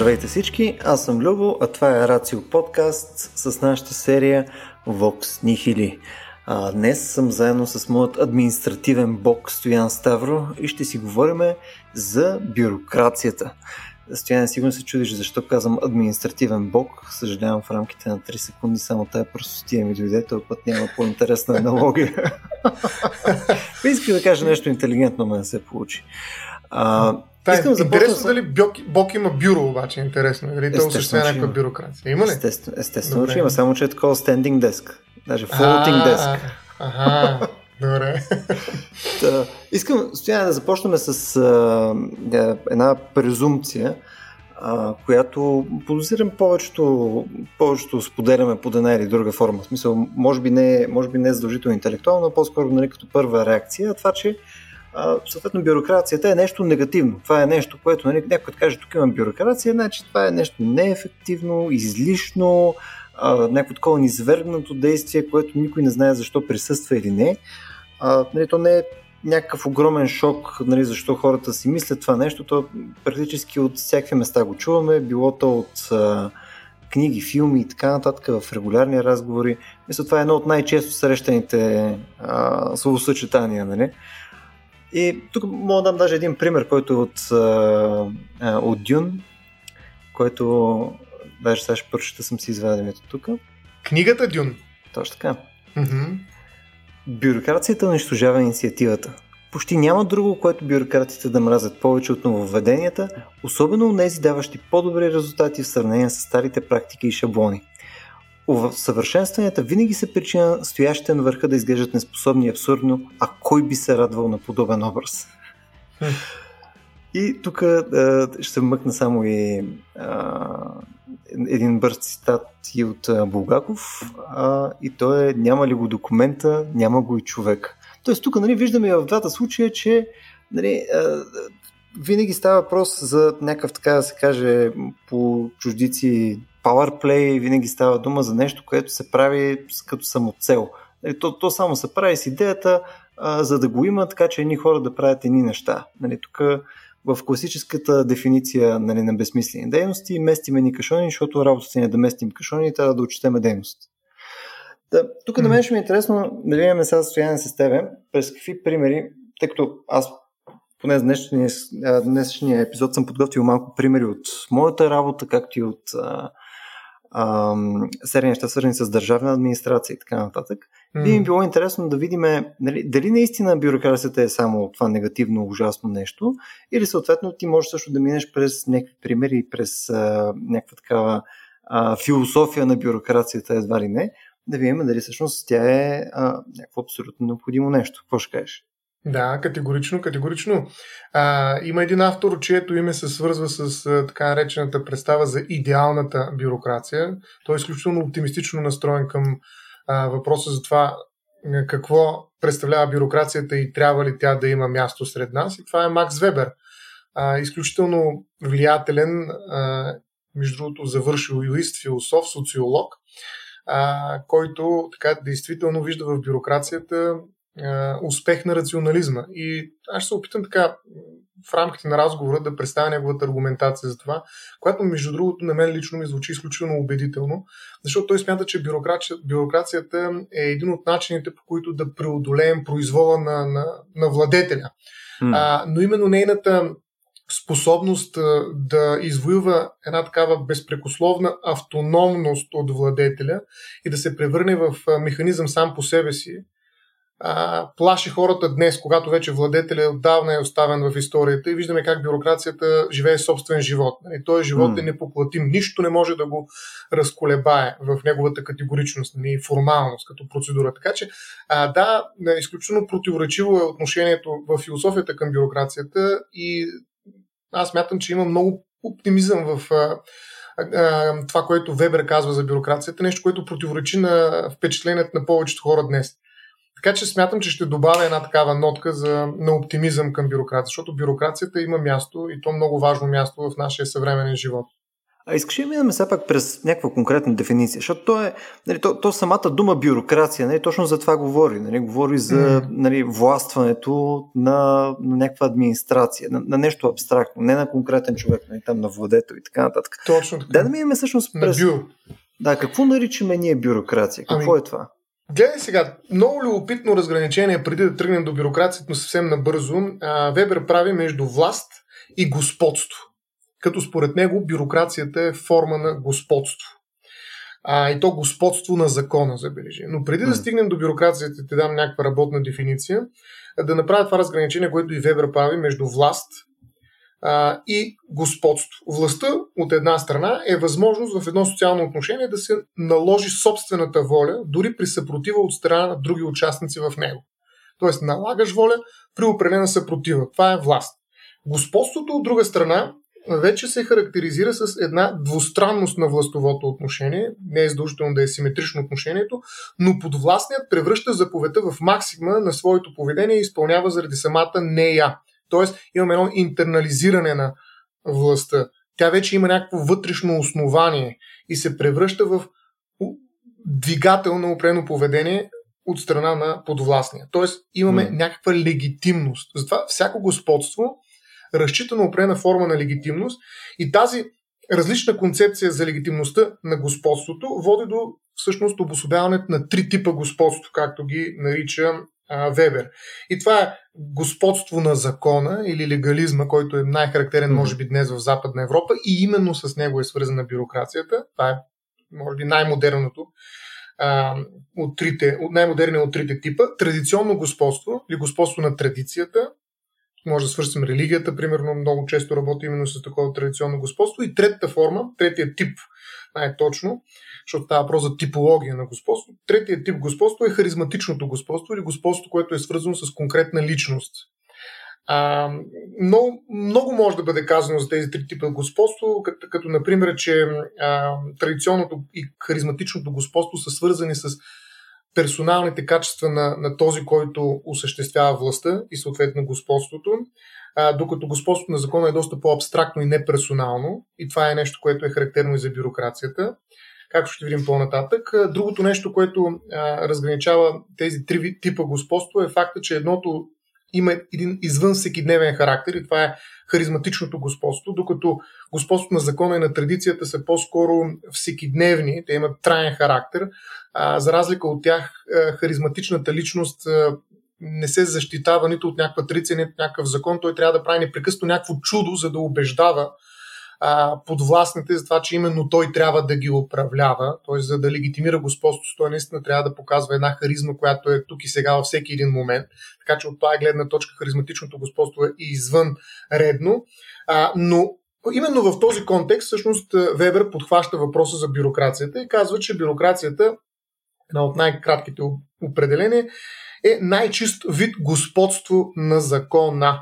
Здравейте всички, аз съм Любо, а това е Рацио подкаст с нашата серия Vox Nihili. А, днес съм заедно с моят административен бог Стоян Ставро и ще си говорим за бюрокрацията. Стоян, сигурно се чудиш защо казвам административен бог. Съжалявам в рамките на 3 секунди, само тая простотия ми дойде, този път няма по-интересна аналогия. Исках да кажа нещо интелигентно, но не се получи. А, Та, Искам да интересно с... дали Бог, Бог има бюро, обаче интересно. Дали той осъществява някаква бюрокрация. Има ли? Естествено, естествено че има, само че е такова стендинг деск. Даже floating деск. Ага, добре. Та, искам, стояне да започнем с а, една презумпция, а, която подозирам повечето, повечето споделяме под една или друга форма. В смисъл, може би не, може би не е задължително интелектуално, но по-скоро нали, като първа реакция, това, че съответно бюрокрацията е нещо негативно. Това е нещо, което нали, някой каже, тук има бюрокрация, значи това е нещо неефективно, излишно, някакво такова низвергнато действие, което никой не знае защо присъства или не. А, нали, то не е някакъв огромен шок, нали, защо хората си мислят това нещо, то практически от всякакви места го чуваме, било то от а, книги, филми и така нататък в регулярни разговори. Мисля, това е едно от най-често срещаните а, словосъчетания. Нали? И тук мога да дам даже един пример, който е от, от Дюн, който даже сега ще прочета, съм си извадил ето тук. Книгата Дюн. Точно така. Mm-hmm. Бюрокрацията унищожава инициативата. Почти няма друго, което бюрократите да мразят повече от нововведенията, особено у нези даващи по-добри резултати в сравнение с старите практики и шаблони. Съвършенстванията винаги са причина стоящите на върха да изглеждат неспособни и абсурдно, а кой би се радвал на подобен образ? И тук ще мъкна само и а, един бърз цитат и от а, Булгаков, а, и то е няма ли го документа, няма го и човек. Тоест тук нали, виждаме в двата случая, че нали, а, винаги става въпрос за някакъв, така да се каже, по чуждици power play, винаги става дума за нещо, което се прави като самоцел. Нали, то, то само се прави с идеята, а, за да го има, така че едни хора да правят едни неща. Нали, тук в класическата дефиниция нали, на безсмислени дейности местиме ни кашони, защото работата ни е да местим кашони, трябва да отчетеме дейност. Да, тук на мен ще ми е интересно да видим сега състояние с тебе, през какви примери, тъй като аз поне за днешния, днешния епизод съм подготвил малко примери от моята работа, както и от а, а, серия неща, свързани с държавна администрация и така нататък. Mm. Би ми било интересно да видим нали, дали наистина бюрокрацията е само това негативно, ужасно нещо, или съответно ти можеш също да минеш през някакви примери, през а, някаква такава а, философия на бюрокрацията, едва ли не, да видим дали всъщност тя е а, някакво абсолютно необходимо нещо. Какво ще кажеш? Да, категорично, категорично. А, има един автор, чието име се свързва с а, така наречената представа за идеалната бюрокрация. Той е изключително оптимистично настроен към а, въпроса за това какво представлява бюрокрацията и трябва ли тя да има място сред нас. И това е Макс Вебер. А, изключително влиятелен, а, между другото завършил юрист, философ, социолог, а, който така действително вижда в бюрокрацията успех на рационализма. И аз ще се опитам така в рамките на разговора да представя неговата аргументация за това, която между другото на мен лично ми звучи изключително убедително, защото той смята, че бюрокрацията, е един от начините по които да преодолеем произвола на, на, на владетеля. Mm. А, но именно нейната способност да извоюва една такава безпрекословна автономност от владетеля и да се превърне в механизъм сам по себе си, а, плаши хората днес, когато вече владетеля отдавна е оставен в историята и виждаме как бюрокрацията живее собствен живот. И нали, този живот mm. е непоплатим. Нищо не може да го разколебае в неговата категоричност, нали, формалност като процедура. Така че, а, да, изключително противоречиво е отношението в философията към бюрокрацията и аз мятам, че има много оптимизъм в а, а, това, което Вебер казва за бюрокрацията, нещо, което противоречи на впечатлението на повечето хора днес. Така че смятам, че ще добавя една такава нотка за, на оптимизъм към бюрокрация, защото бюрокрацията има място и то много важно място в нашия съвременен живот. А искаш ли минаме сега пак през някаква конкретна дефиниция? Защото то е, нали, то, то самата дума бюрокрация, нали, точно за това говори. Нали, говори за нали, властването на, на някаква администрация, на, на нещо абстрактно, не на конкретен човек, нали, там на владетел и така нататък. Точно така. Да, да минем всъщност през... На бюро. Да, какво наричаме ние бюрокрация? Какво ами, е това? Гледай сега, много любопитно разграничение преди да тръгнем до бюрокрацията, но съвсем набързо. Вебер прави между власт и господство. Като според него бюрокрацията е форма на господство. А, и то господство на закона, забележи. Но преди да стигнем до бюрокрацията, ти дам някаква работна дефиниция, да направя това разграничение, което и Вебер прави между власт а, и господство. Властта от една страна е възможност в едно социално отношение да се наложи собствената воля, дори при съпротива от страна на други участници в него. Тоест налагаш воля при определена съпротива. Това е власт. Господството от друга страна вече се характеризира с една двустранност на властовото отношение. Не е задължително да е симетрично отношението, но подвластният превръща заповедта в максима на своето поведение и изпълнява заради самата нея. Тоест имаме едно интернализиране на властта. Тя вече има някакво вътрешно основание и се превръща в двигател на определено поведение от страна на подвластния. Тоест имаме mm. някаква легитимност. Затова всяко господство разчита на определена форма на легитимност и тази различна концепция за легитимността на господството води до всъщност обособяването на три типа господство, както ги нарича а, Вебер. И това е господство на закона или легализма, който е най-характерен, може би, днес в Западна Европа и именно с него е свързана бюрокрацията. Това е, може би, най-модерното а, от трите, от най-модерният от трите типа. Традиционно господство или господство на традицията. Може да свършим религията, примерно, много често работи именно с такова традиционно господство. И третата форма, третия тип, най-точно, защото става въпрос за типология на господство. Третият тип господство е харизматичното господство или господство, което е свързано с конкретна личност. А, много, много може да бъде казано за тези три типа господство, като, като например, че а, традиционното и харизматичното господство са свързани с персоналните качества на, на този, който осъществява властта и съответно господството, а, докато господството на закона е доста по-абстрактно и неперсонално и това е нещо, което е характерно и за бюрокрацията както ще видим по-нататък. Другото нещо, което а, разграничава тези три типа господство е факта, че едното има един извън всекидневен характер и това е харизматичното господство, докато господството на закона и на традицията са по-скоро всекидневни, те имат траен характер. А, за разлика от тях, харизматичната личност не се защитава нито от някаква традиция, нито от някакъв закон. Той трябва да прави непрекъснато някакво чудо, за да убеждава а, подвластните за това, че именно той трябва да ги управлява, т.е. за да легитимира господството, той наистина трябва да показва една харизма, която е тук и сега във всеки един момент. Така че от тази гледна точка харизматичното господство е извън редно. А, но именно в този контекст всъщност Вебер подхваща въпроса за бюрокрацията и казва, че бюрокрацията, една от най-кратките определения, е най-чист вид господство на закона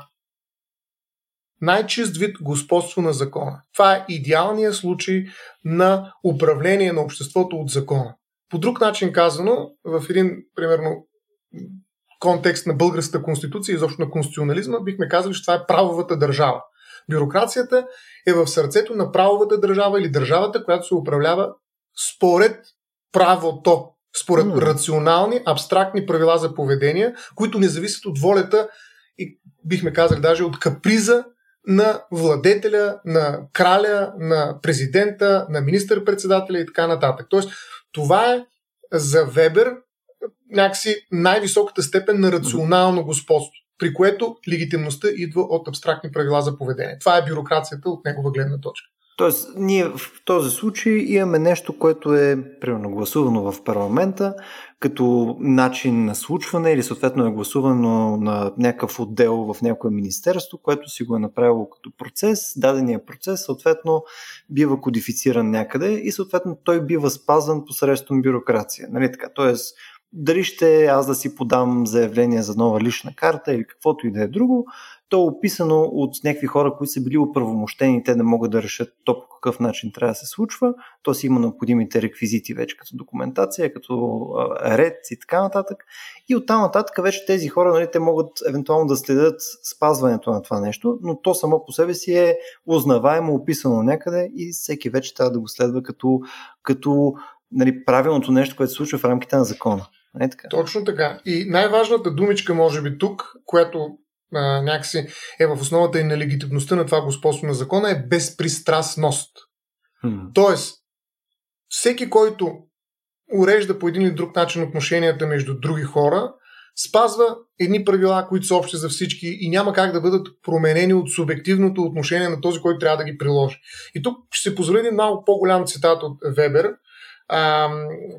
най-чист вид господство на закона. Това е идеалният случай на управление на обществото от закона. По друг начин казано, в един, примерно, контекст на българската конституция и изобщо на конституционализма, бихме казали, че това е правовата държава. Бюрокрацията е в сърцето на правовата държава или държавата, която се управлява според правото, според mm. рационални, абстрактни правила за поведение, които не зависят от волята и бихме казали даже от каприза на владетеля, на краля, на президента, на министър-председателя и така нататък. Тоест, това е за Вебер някакси най-високата степен на рационално господство, при което легитимността идва от абстрактни правила за поведение. Това е бюрокрацията от негова гледна точка. Тоест, ние в този случай имаме нещо, което е примерно гласувано в парламента, като начин на случване или съответно е гласувано на някакъв отдел в някое министерство, което си го е направило като процес. Дадения процес съответно бива кодифициран някъде и съответно той бива спазван посредством бюрокрация. Нали така? Тоест, дали ще аз да си подам заявление за нова лична карта или каквото и да е друго, то е описано от някакви хора, които са били оправомощени те да могат да решат то по какъв начин трябва да се случва, то си има необходимите реквизити вече като документация, като ред и така нататък. И оттам нататък вече тези хора, нали, те могат евентуално да следят спазването на това нещо, но то само по себе си е узнаваемо, описано някъде и всеки вече трябва да го следва като, като нали, правилното нещо, което се случва в рамките на закона. Не така. Точно така. И най-важната думичка, може би тук, която а, някакси е в основата и на легитимността на това господство на закона, е безпристрастност. Hmm. Тоест, всеки, който урежда по един или друг начин отношенията между други хора, спазва едни правила, които са общи за всички и няма как да бъдат променени от субективното отношение на този, който трябва да ги приложи. И тук ще се позволя един малко по-голям цитат от Вебер. А,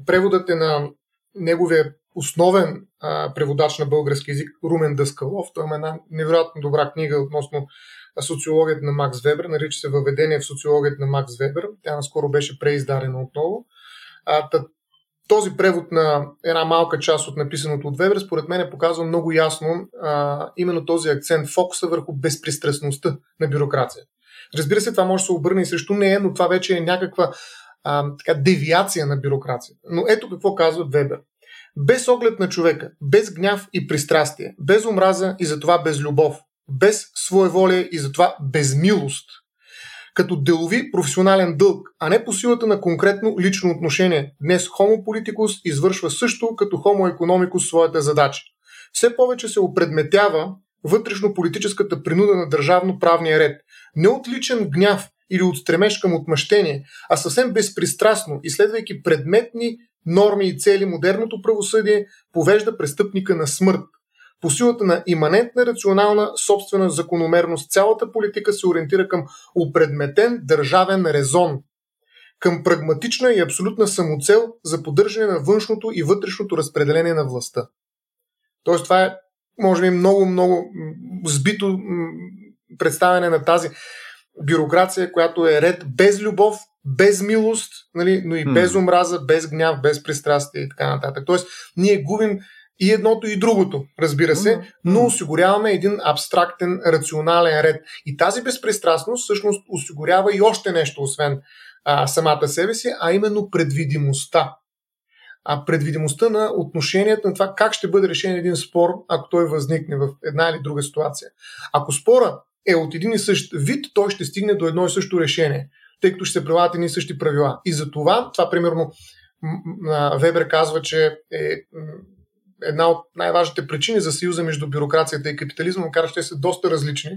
преводът е на неговия основен а, преводач на български язик Румен Дъскалов. Той има една невероятно добра книга относно социологията на Макс Вебер, нарича се Въведение в социологията на Макс Вебер. Тя наскоро беше преиздадена отново. А, тът, този превод на една малка част от написаното от Вебер, според мен е показва много ясно а, именно този акцент, фокуса върху безпристрастността на бюрокрация. Разбира се, това може да се обърне и срещу нея, но това вече е някаква а, така, девиация на бюрокрацията. Но ето какво казва Вебер. Без оглед на човека, без гняв и пристрастие, без омраза и затова без любов, без своеволие и затова без милост. Като делови професионален дълг, а не по силата на конкретно лично отношение. Днес Homo Politicus извършва също като Economicus своята задача. Все повече се опредметява вътрешно-политическата принуда на държавно-правния ред. Не от личен гняв или от стремеж към отмъщение, а съвсем безпристрастно, изследвайки предметни норми и цели, модерното правосъдие повежда престъпника на смърт. По силата на иманентна рационална собствена закономерност, цялата политика се ориентира към опредметен държавен резон, към прагматична и абсолютна самоцел за поддържане на външното и вътрешното разпределение на властта. Тоест, това е, може би, много, много сбито представяне на тази бюрокрация, която е ред без любов, без милост, нали, но и mm. без омраза, без гняв, без пристрастие и така нататък. Тоест, ние губим и едното и другото, разбира се, но осигуряваме един абстрактен, рационален ред. И тази безпристрастност всъщност осигурява и още нещо, освен а, самата себе си, а именно предвидимостта. А предвидимостта на отношението на това как ще бъде решен един спор, ако той възникне в една или друга ситуация. Ако спора е от един и същ вид, той ще стигне до едно и също решение, тъй като ще се прилагат едни и същи правила. И за това, това примерно Вебер казва, че е една от най-важните причини за съюза между бюрокрацията и капитализма, макар те са доста различни.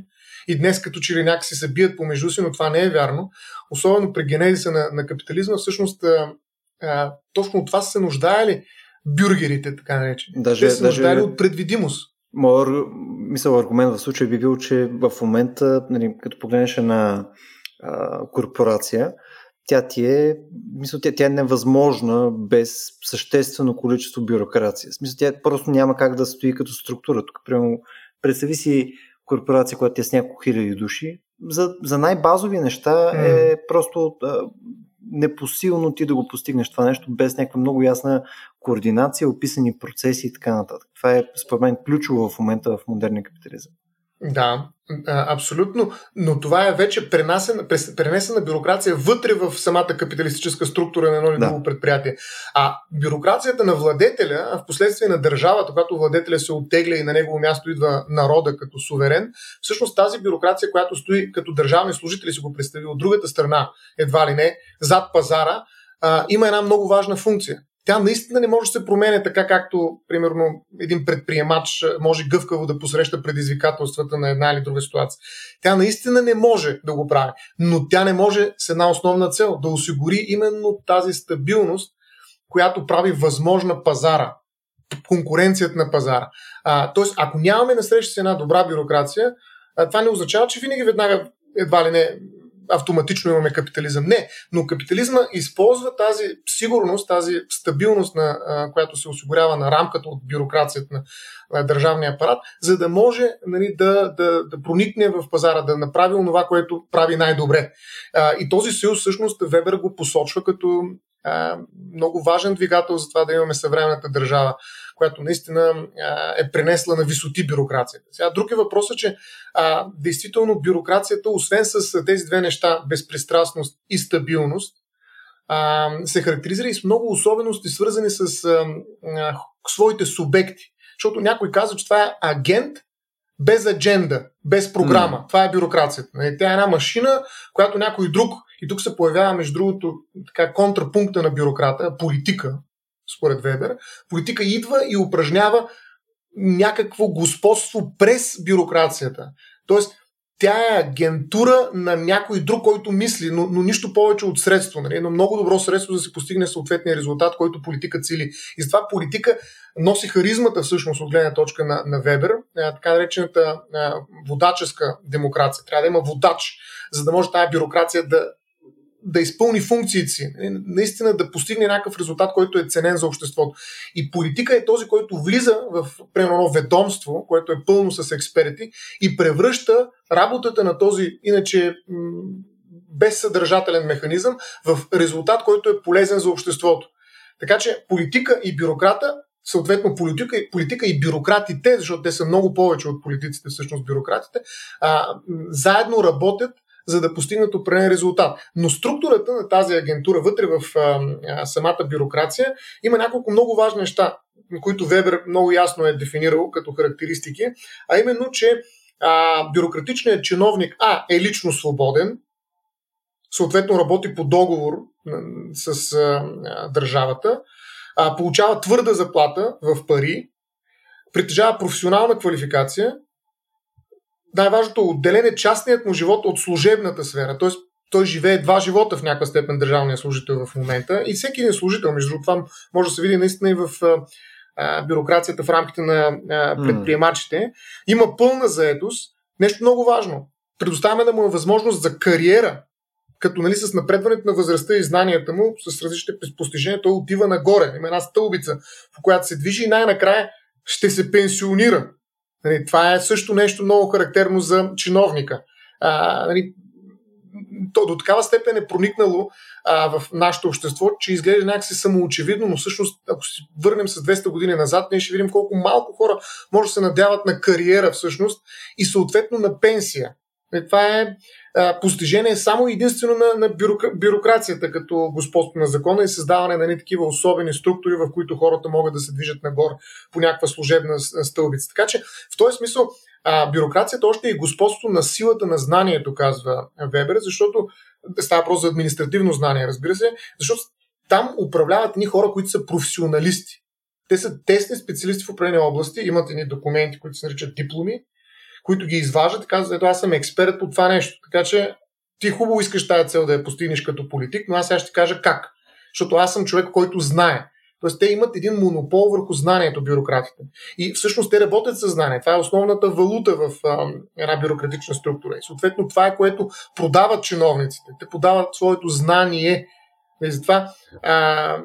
И днес като че ли някакси се бият помежду си, но това не е вярно. Особено при генезиса на, на капитализма, всъщност а, а, точно от това са се нуждаели бюргерите, така наречени. Даже, Те са даже... нуждаели от предвидимост. Моят мисъл аргумент в случая би бил, че в момента, нали, като погледнеш на а, корпорация, тя ти е, мисля, тя, тя е невъзможна без съществено количество бюрокрация. В смисъл, тя просто няма как да стои като структура. Тук, примерно, представи си корпорация, която е с няколко хиляди души. За, за най-базови неща е просто а, непосилно ти да го постигнеш това нещо без някаква много ясна координация, описани процеси и така нататък. Това е, според мен, ключово в момента в модерния капитализъм. Да, абсолютно, но това е вече пренесена, пренесена бюрокрация вътре в самата капиталистическа структура на едно или да. друго предприятие. А бюрокрацията на владетеля, а в последствие на държавата, когато владетеля се оттегля и на негово място идва народа като суверен, всъщност тази бюрокрация, която стои като държавни служители, си го представи от другата страна, едва ли не, зад пазара, има една много важна функция тя наистина не може да се променя така, както, примерно, един предприемач може гъвкаво да посреща предизвикателствата на една или друга ситуация. Тя наистина не може да го прави, но тя не може с една основна цел да осигури именно тази стабилност, която прави възможна пазара, конкуренцията на пазара. А, тоест, ако нямаме насреща с една добра бюрокрация, това не означава, че винаги веднага едва ли не автоматично имаме капитализъм. Не, но капитализма използва тази сигурност, тази стабилност, на, която се осигурява на рамката от бюрокрацията на, държавния апарат, за да може нали, да, да, да проникне в пазара, да направи това, което прави най-добре. И този съюз всъщност Вебер го посочва като много важен двигател за това да имаме съвременната държава, която наистина а, е пренесла на висоти бюрокрацията. Сега, друг е въпросът, че а, действително бюрокрацията, освен с тези две неща, безпристрастност и стабилност, а, се характеризира и с много особености, свързани с а, а, своите субекти. Защото някой казва, че това е агент без адженда, без програма. Mm. Това е бюрокрацията. Нали, тя е една машина, която някой друг, и тук се появява, между другото, така контрапункта на бюрократа, политика, според Вебер. Политика идва и упражнява някакво господство през бюрокрацията. Тоест, тя е агентура на някой друг, който мисли, но, но нищо повече от средство. Нали? Но много добро средство да се постигне съответния резултат, който политика цели. И затова политика носи харизмата всъщност от гледна точка на, на Вебер, така наречената водаческа демокрация. Трябва да има водач, за да може тази бюрокрация да, да изпълни функциите си, наистина да постигне някакъв резултат, който е ценен за обществото. И политика е този, който влиза в примерно ведомство, което е пълно с експерти и превръща работата на този иначе безсъдържателен механизъм в резултат, който е полезен за обществото. Така че политика и бюрократа, съответно политика, политика и бюрократите, защото те са много повече от политиците, всъщност бюрократите, а, заедно работят за да постигнат определен резултат. Но структурата на тази агентура вътре в а, самата бюрокрация има няколко много важни неща, които Вебер много ясно е дефинирал като характеристики, а именно, че а, бюрократичният чиновник А е лично свободен, съответно работи по договор с а, държавата, а, получава твърда заплата в пари, притежава професионална квалификация най-важното отделен е частният му живот от служебната сфера. Тоест, той живее два живота в някаква степен държавния служител в момента. И всеки един служител, между другото, това може да се види наистина и в а, бюрокрацията в рамките на а, предприемачите, има пълна заетост. Нещо много важно. Предоставяме да му е възможност за кариера, като нали, с напредването на възрастта и знанията му, с различните постижения, той отива нагоре. Има една стълбица, по която се движи и най-накрая ще се пенсионира. Нали, това е също нещо много характерно за чиновника. А, нали, то до такава степен е проникнало а, в нашето общество, че изглежда някакси самоочевидно, но всъщност, ако си върнем с 200 години назад, ние ще видим колко малко хора може да се надяват на кариера всъщност и съответно на пенсия. Нали, това е постижение само единствено на, на бюрокрацията като господство на закона и създаване на не такива особени структури, в които хората могат да се движат нагоре по някаква служебна стълбица. Така че в този смисъл а, бюрокрацията още е господство на силата на знанието, казва Вебер, защото става въпрос за административно знание, разбира се, защото там управляват ни хора, които са професионалисти. Те са тесни специалисти в определени области, имат едни документи, които се наричат дипломи, които ги изваждат и казват, ето аз съм експерт по това нещо. Така че ти хубаво искаш тази цел да я постигнеш като политик, но аз сега ще кажа как. Защото аз съм човек, който знае. Тоест, те имат един монопол върху знанието, бюрократите. И всъщност те работят със знание. Това е основната валута в а, една бюрократична структура. И съответно това е което продават чиновниците. Те подават своето знание. И затова а,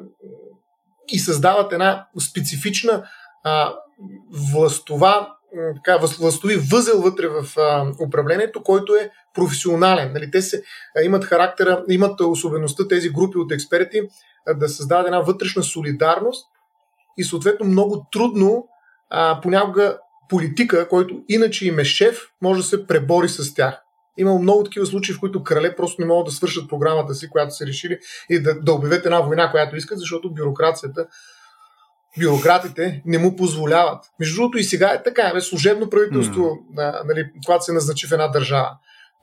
и създават една специфична а, властова така, властови възел вътре в а, управлението, който е професионален. Нали, те се, а, имат характера, имат особеността тези групи от експерти а, да създадат една вътрешна солидарност и съответно много трудно а, понякога политика, който иначе им е шеф, може да се пребори с тях. Има много такива случаи, в които крале просто не могат да свършат програмата си, която са решили и да, да обявят една война, която искат, защото бюрокрацията бюрократите не му позволяват. Между другото и сега е така, бе, служебно правителство, mm. нали, когато се назначи в една държава.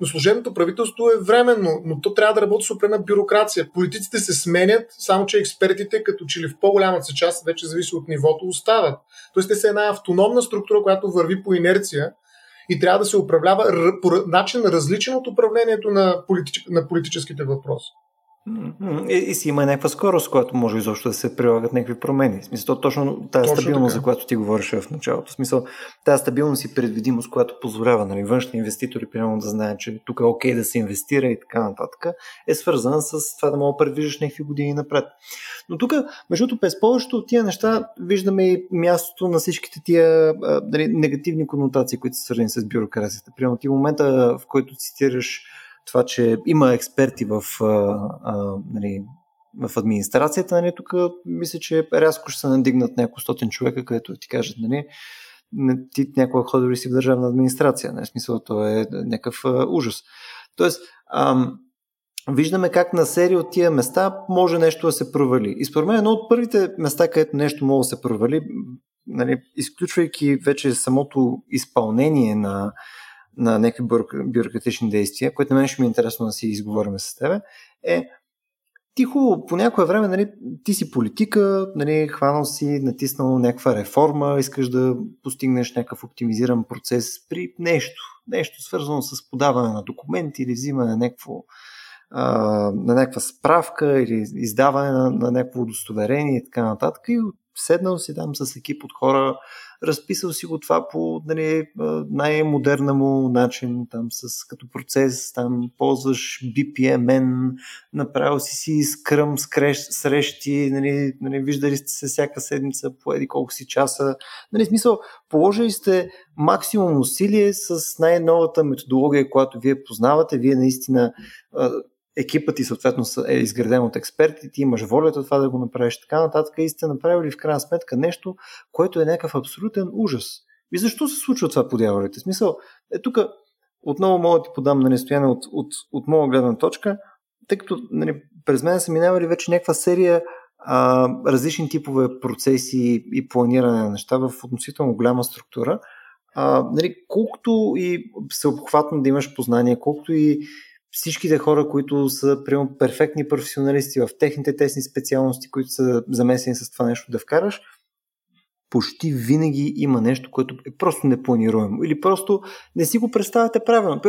Но служебното правителство е временно, но то трябва да работи с определена бюрокрация. Политиците се сменят, само че експертите, като че ли в по-голямата си част, вече зависи от нивото, остават. Тоест те са една автономна структура, която върви по инерция и трябва да се управлява по начин различен от управлението на, политич... на политическите въпроси. И, и си има някаква скорост, която може изобщо да се прилагат някакви промени. В смисъл, точно тази точно стабилност, така. за която ти говориш в началото. В смисъл, тази стабилност и предвидимост, която позволява нали, външни инвеститори, примерно да знаят, че тук е окей да се инвестира и така нататък, е свързана с това да мога да предвиждаш някакви години напред. Но тук, между другото, през повечето от тия неща виждаме и мястото на всичките тия нали, негативни конотации, които са свързани с бюрокрацията. Примерно ти момента, в който цитираш това, че има експерти в а, а, нали, в администрацията, нали, тук мисля, че рязко ще се надигнат няколко стотин човека, където ти кажат, нали, ти някога ходил ли си в държавна администрация, нали, смисъл, то е някакъв а, ужас. Тоест, ам, виждаме как на серия от тия места може нещо да се провали. И според мен едно от първите места, където нещо може да се провали, нали, изключвайки вече самото изпълнение на, на някакви бюрократични действия, което на мен ще ми е интересно да си изговорим с тебе, е ти хубаво, по някое време, нали, ти си политика, нали, хванал си, натиснал някаква реформа, искаш да постигнеш някакъв оптимизиран процес при нещо, нещо свързано с подаване на документи или взимане на някакво на някаква справка или издаване на, на някакво удостоверение и така нататък. И седнал си там с екип от хора, разписал си го това по нали, най-модерна му начин, там с, като процес, там ползваш BPMN, направил си си скръм скрещ, срещи, нали, нали, виждали сте се всяка седмица по еди колко си часа. Нали, смисъл, положили сте максимум усилие с най-новата методология, която вие познавате, вие наистина екипът ти съответно е изграден от експерти, ти имаш волята това да го направиш така нататък и сте направили в крайна сметка нещо, което е някакъв абсолютен ужас. И защо се случва това по дяволите? Смисъл, е тук отново мога да ти подам на нестояние от, от, от моя гледна точка, тъй като нали, през мен са минавали вече някаква серия а, различни типове процеси и планиране на неща в относително голяма структура. А, нали, колкото и всеобхватно да имаш познание, колкото и всичките хора, които са примерно, перфектни професионалисти в техните тесни специалности, които са замесени с това нещо да вкараш, почти винаги има нещо, което е просто непланируемо. Или просто не си го представяте правилно.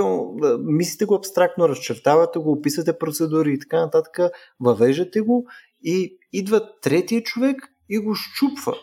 Мислите го абстрактно, разчертавате го, описате процедури и така нататък, въвеждате го и идва третия човек и го щупва.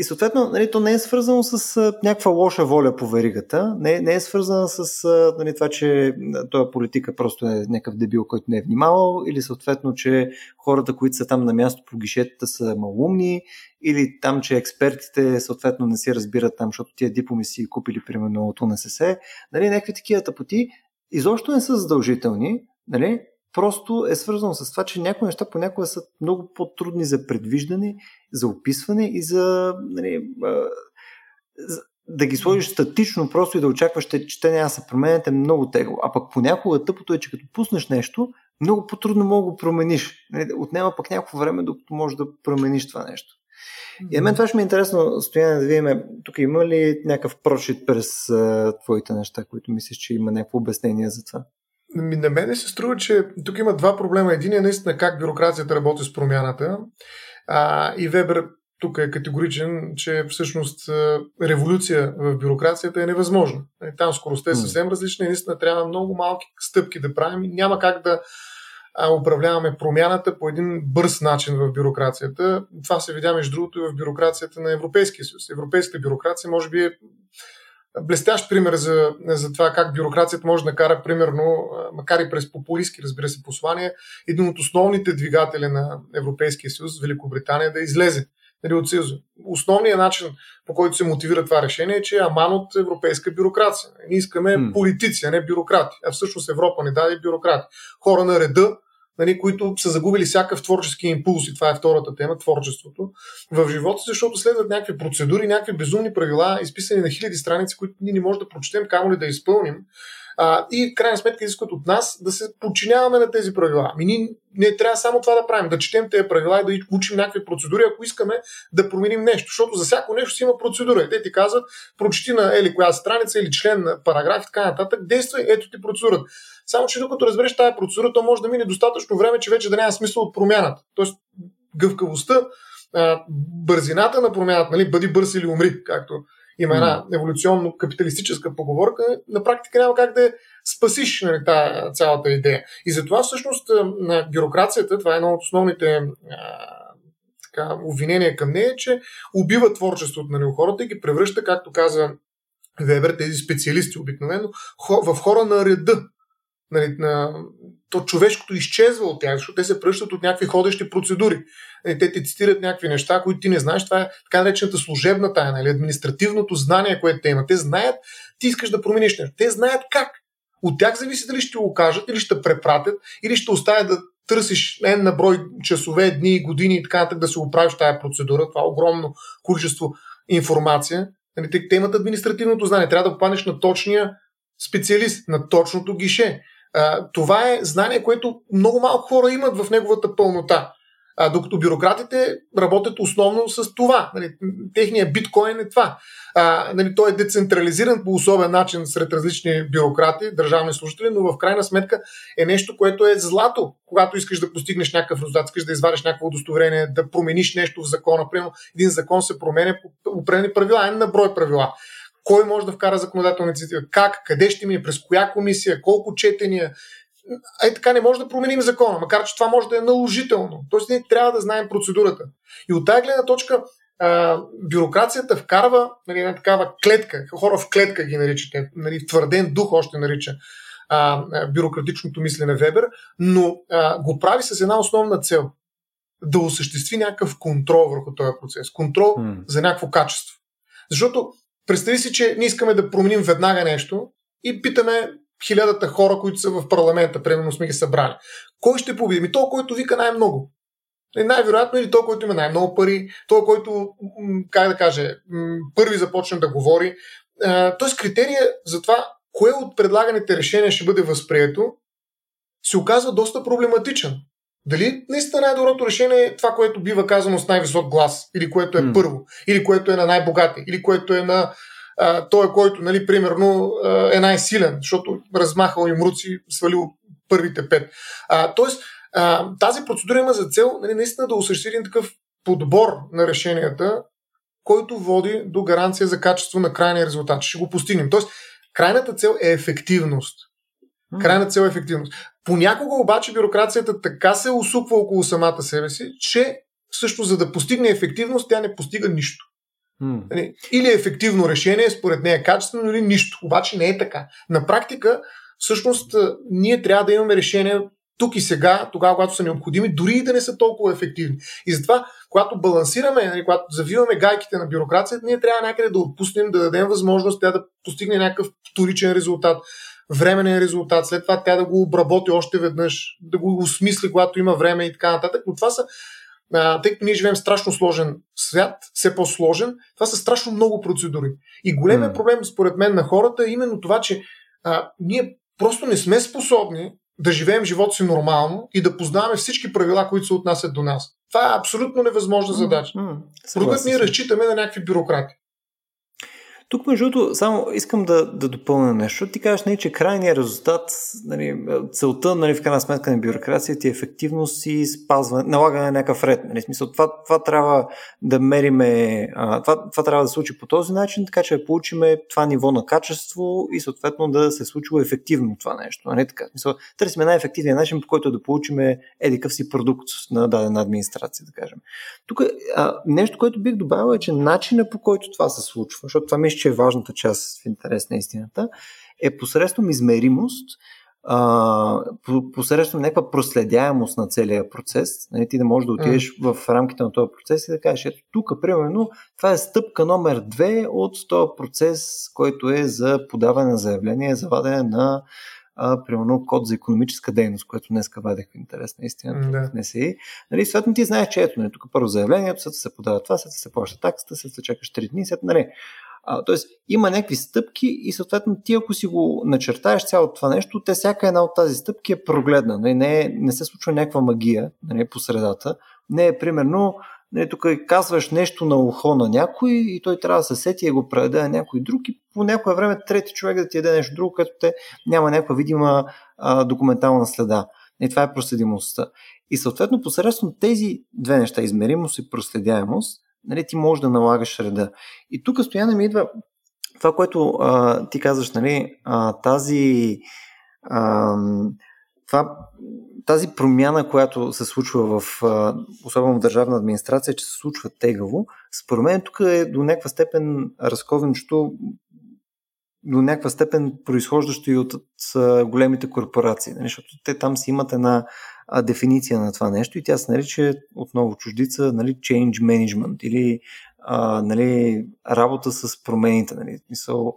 И съответно, нали, то не е свързано с а, някаква лоша воля по веригата, не, не е свързано с а, нали, това, че този политика просто е някакъв дебил, който не е внимавал, или съответно, че хората, които са там на място по гишетата са малумни, или там, че експертите съответно не си разбират там, защото тия дипломи си купили примерно от УНСС. Нали, някакви такива тъпоти изобщо не са задължителни, нали, просто е свързано с това, че някои неща понякога са много по-трудни за предвиждане, за описване и за, нали, да ги сложиш статично просто и да очакваш, че те няма да се променят е много тегло. А пък понякога тъпото е, че като пуснеш нещо, много по-трудно мога да го промениш. Нали, отнема пък някакво време, докато можеш да промениш това нещо. И на мен това ще ми е интересно, Стояне, да видим, тук има ли някакъв прочит през uh, твоите неща, които мислиш, че има някакво обяснение за това? На мен се струва, че тук има два проблема. Един е наистина как бюрокрацията работи с промяната. А, и Вебер тук е категоричен, че всъщност революция в бюрокрацията е невъзможна. Е, там скоростта е съвсем различна и наистина трябва много малки стъпки да правим и няма как да управляваме промяната по един бърз начин в бюрокрацията. Това се видя между другото и в бюрокрацията на Европейския съюз. Европейската бюрокрация може би е блестящ пример за, за това как бюрокрацията може да накара, примерно, макар и през популистски, разбира се, послания, един от основните двигатели на Европейския съюз, Великобритания, да излезе нали, от Съюза. Основният начин, по който се мотивира това решение е, че е аман от европейска бюрокрация. Ние искаме hmm. политици, а не бюрократи. А всъщност Европа не даде бюрократи. Хора на реда, нали, които са загубили всякакъв творчески импулс, и това е втората тема, творчеството, в живота, защото следват някакви процедури, някакви безумни правила, изписани на хиляди страници, които ние не можем да прочетем, камо ли да изпълним. А, и в крайна сметка изискват от нас да се подчиняваме на тези правила. Ми ние не трябва само това да правим, да четем тези правила и да учим някакви процедури, ако искаме да променим нещо. Защото за всяко нещо си има процедура. Те ти казват, прочети на ели коя страница или член на параграф и така нататък, действай, ето ти процедурата. Само, че докато разбереш тази процедура, то може да мине достатъчно време, че вече да няма смисъл от промяната. Тоест, гъвкавостта, бързината на промяната, нали, бъди бърз или умри, както има една еволюционно-капиталистическа поговорка, на практика няма как да спасиш нали, тази цялата идея. И затова всъщност на бюрокрацията, това е едно от основните така, обвинения към нея, че убива творчеството на нали, хората и ги превръща, както каза Вебер, тези специалисти обикновено, в хора на реда нали, на, то човешкото изчезва от тях, защото те се пръщат от някакви ходещи процедури. Нали, те ти цитират някакви неща, които ти не знаеш. Това е така наречената служебна тайна или административното знание, което те имат. Те знаят, ти искаш да промениш нещо. Те знаят как. От тях зависи дали ще го кажат, или ще препратят, или ще оставят да търсиш N на брой часове, дни, години и така нататък да се оправиш тази процедура, това огромно количество информация. Нали, те имат административното знание. Трябва да попаднеш на точния специалист, на точното гише. Това е знание, което много малко хора имат в неговата пълнота. Докато бюрократите работят основно с това. Нали, техният биткоин е това. Нали, той е децентрализиран по особен начин сред различни бюрократи, държавни служители, но в крайна сметка е нещо, което е злато. Когато искаш да постигнеш някакъв резултат, искаш да извадиш някакво удостоверение, да промениш нещо в закона. Примерно, един закон се променя по определени правила, е на брой правила кой може да вкара законодателна инициатива, как, къде ще мине, през коя комисия, колко четения. Ай така не може да променим закона, макар че това може да е наложително. Тоест ние трябва да знаем процедурата. И от тази гледна точка а, бюрокрацията вкарва нали, една такава клетка, хора в клетка ги наричате, нали, твърден дух още нарича а, бюрократичното мислене Вебер, но а, го прави с една основна цел да осъществи някакъв контрол върху този процес. Контрол mm. за някакво качество. Защото представи си, че ние искаме да променим веднага нещо и питаме хилядата хора, които са в парламента, примерно сме ги събрали. Кой ще победи? Ми то, който вика най-много. И най-вероятно или той, който има най-много пари, той, който, как да каже, първи започне да говори. Тоест критерия за това, кое от предлаганите решения ще бъде възприето, се оказва доста проблематичен. Дали наистина най-доброто решение е това, което бива казано с най-висок глас, или което е mm. първо, или което е на най-богати, или което е на а, той, който, нали, примерно, а, е най-силен, защото размахал им руци, свалил първите пет. А, тоест, а, тази процедура има за цел нали, наистина да осъществи един такъв подбор на решенията, който води до гаранция за качество на крайния резултат. Ще го постигнем. Тоест, крайната цел е ефективност. Крайна цел е ефективност. Понякога обаче бюрокрацията така се усуква около самата себе си, че също за да постигне ефективност, тя не постига нищо. Mm. Или ефективно решение, според нея качествено, или нищо. Обаче не е така. На практика, всъщност, ние трябва да имаме решения тук и сега, тогава, когато са необходими, дори и да не са толкова ефективни. И затова, когато балансираме, нали, когато завиваме гайките на бюрокрацията, ние трябва някъде да отпуснем, да дадем възможност тя да постигне някакъв вторичен резултат временен резултат, след това тя да го обработи още веднъж, да го осмисли, когато има време и така нататък. Но това са, а, тъй като ние живеем в страшно сложен свят, все по-сложен, това са страшно много процедури. И големият mm. проблем, според мен, на хората е именно това, че а, ние просто не сме способни да живеем живота си нормално и да познаваме всички правила, които се отнасят до нас. Това е абсолютно невъзможна задача. Mm, mm, ние разчитаме на някакви бюрократи. Тук, между другото, само искам да, да допълня нещо. Ти кажеш, нали, че крайният резултат, нали, целта, нали, в крайна сметка на бюрокрацията е ефективност и спазване, налагане на някакъв ред. Нали, смисъл, това, това трябва да мериме, а, това, това трябва да се случи по този начин, така че да получиме това ниво на качество и съответно да се случва ефективно това нещо. Нали, така. Смисъл, търсиме най-ефективния начин, по който да получиме едикъв си продукт на дадена администрация, да кажем. Тук нещо, което бих добавил е, че начина по който това се случва, защото това че е важната част в интерес на истината, е посредством измеримост, а, посредством някаква проследяемост на целия процес. Нали, ти да можеш да отидеш mm. в рамките на този процес и да кажеш, ето тук, примерно, това е стъпка номер две от този процес, който е за подаване на заявление, за вадене на а, примерно код за економическа дейност, което днес вадех в интерес на истината да. в НСИ. Нали, съответно ти знаеш, че ето, нали, тук първо заявлението, след се подава това, след се плаща таксата, след се чакаш 3 дни, след, нали, а, тоест, има някакви стъпки и съответно ти, ако си го начертаеш цялото това нещо, те всяка една от тази стъпки е прогледна. Не, не, е, не се случва някаква магия нали, по средата. Не е примерно, нали, тук казваш нещо на ухо на някой и той трябва да се сети и го предаде на някой друг и по някое време трети човек да ти яде нещо друго, като те няма някаква видима а, документална следа. И това е проследимостта. И съответно посредством тези две неща, измеримост и проследяемост, нали, ти можеш да налагаш реда. И тук стояне ми идва това, което а, ти казваш, нали, а, тази, а, това, тази промяна, която се случва в, особено в държавна администрация, че се случва тегаво, според мен тук е до някаква степен разковничето до някаква степен произхождащо и от, от големите корпорации, нали? защото те там си имат една а, дефиниция на това нещо и тя се нарича отново чуждица нали, change management или а, нали, работа с промените. Нали, мисъл,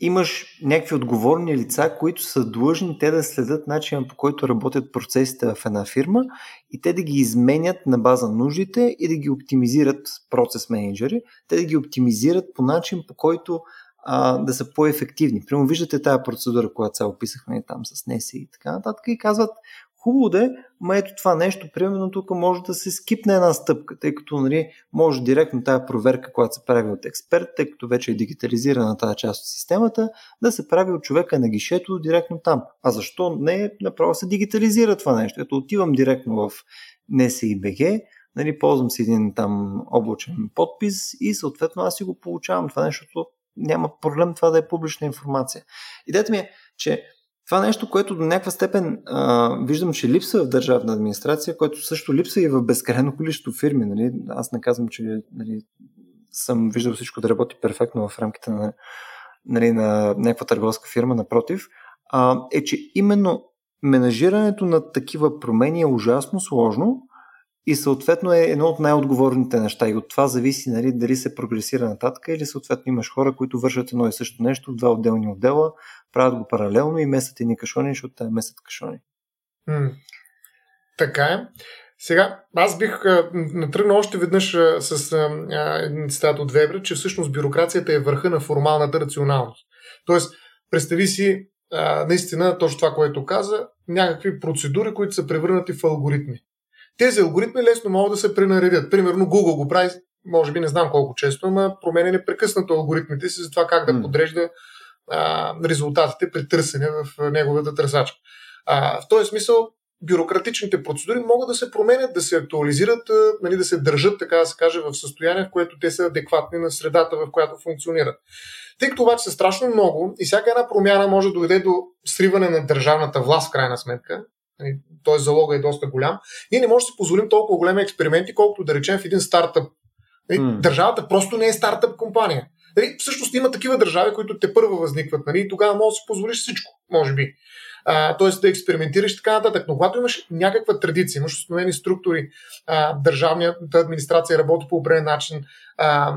имаш някакви отговорни лица, които са длъжни те да следят начина по който работят процесите в една фирма и те да ги изменят на база нуждите и да ги оптимизират процес менеджери, те да ги оптимизират по начин по който а, да са по-ефективни. Примерно виждате тази процедура, която сега описахме там с НЕСИ и така нататък и казват, Хубаво да ма ето това нещо, примерно тук може да се скипне една стъпка, тъй като нали, може директно тази проверка, която се прави от експерт, тъй като вече е дигитализирана тази част от системата, да се прави от човека на гишето директно там. А защо не направо се дигитализира това нещо? Ето отивам директно в NSI.BG, нали, ползвам си един там облачен подпис и съответно аз си го получавам това нещо, няма проблем това да е публична информация. Идеята ми е, че това нещо, което до някаква степен а, виждам, че липсва в държавна администрация, което също липсва и в безкрайно количество фирми. Нали? Аз не казвам, че нали, съм виждал всичко да работи перфектно в рамките на, нали, на някаква търговска фирма, напротив, а, е, че именно менажирането на такива промени е ужасно сложно и съответно е едно от най-отговорните неща. И от това зависи нали, дали се прогресира нататък или съответно имаш хора, които вършат едно и също нещо два отделни отдела, правят го паралелно и местят едни кашони, защото те местят кашони. М- така е. Сега, аз бих натръгнал още веднъж с един цитат от Вебер, че всъщност бюрокрацията е върха на формалната рационалност. Тоест, представи си а, наистина точно това, което каза, някакви процедури, които са превърнати в алгоритми. Тези алгоритми лесно могат да се пренаредят. Примерно Google го прави, може би не знам колко често, но променя непрекъснато алгоритмите си за това как да подрежда а, резултатите при търсене в неговата търсачка. А, в този смисъл бюрократичните процедури могат да се променят, да се актуализират, нали, да се държат, така да се каже, в състояние, в което те са адекватни на средата, в която функционират. Тъй като обаче са страшно много и всяка една промяна може да доведе до сриване на държавната власт, в крайна сметка, т.е. залога е доста голям, ние не можем да си позволим толкова големи експерименти, колкото да речем в един стартъп. Mm. Държавата просто не е стартъп компания. Нали, всъщност има такива държави, които те първо възникват. Нали, и тогава можеш да си позволиш всичко, може би. А, тоест да експериментираш и така нататък. Но когато имаш някаква традиция, имаш установени структури, а, държавната администрация работи по определен начин, а,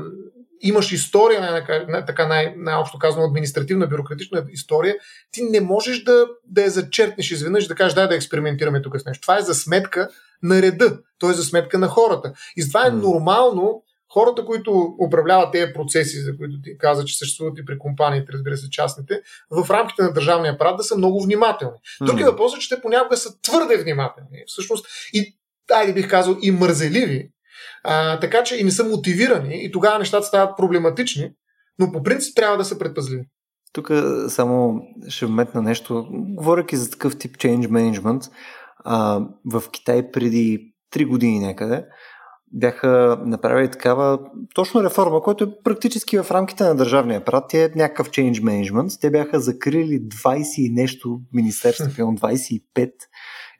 имаш история, най- така най- най-общо казано административна, бюрократична история, ти не можеш да, да я зачерпнеш изведнъж да кажеш дай да експериментираме тук с нещо. Това е за сметка на реда, то е за сметка на хората. И това е нормално хората, които управляват тези процеси, за които ти каза, че съществуват и при компаниите, разбира се, частните, в рамките на държавния апарат да са много внимателни. Други е въпросът, че те понякога са твърде внимателни. Всъщност, и, айде бих казал, и мързеливи, а, така че и не са мотивирани и тогава нещата стават проблематични, но по принцип трябва да са предпазливи. Тук само ще вметна нещо. Говоряки за такъв тип change management, а, в Китай преди 3 години някъде, бяха направили такава точно реформа, която е практически в рамките на държавния апарат. е някакъв change management. Те бяха закрили 20 и нещо министерства, 25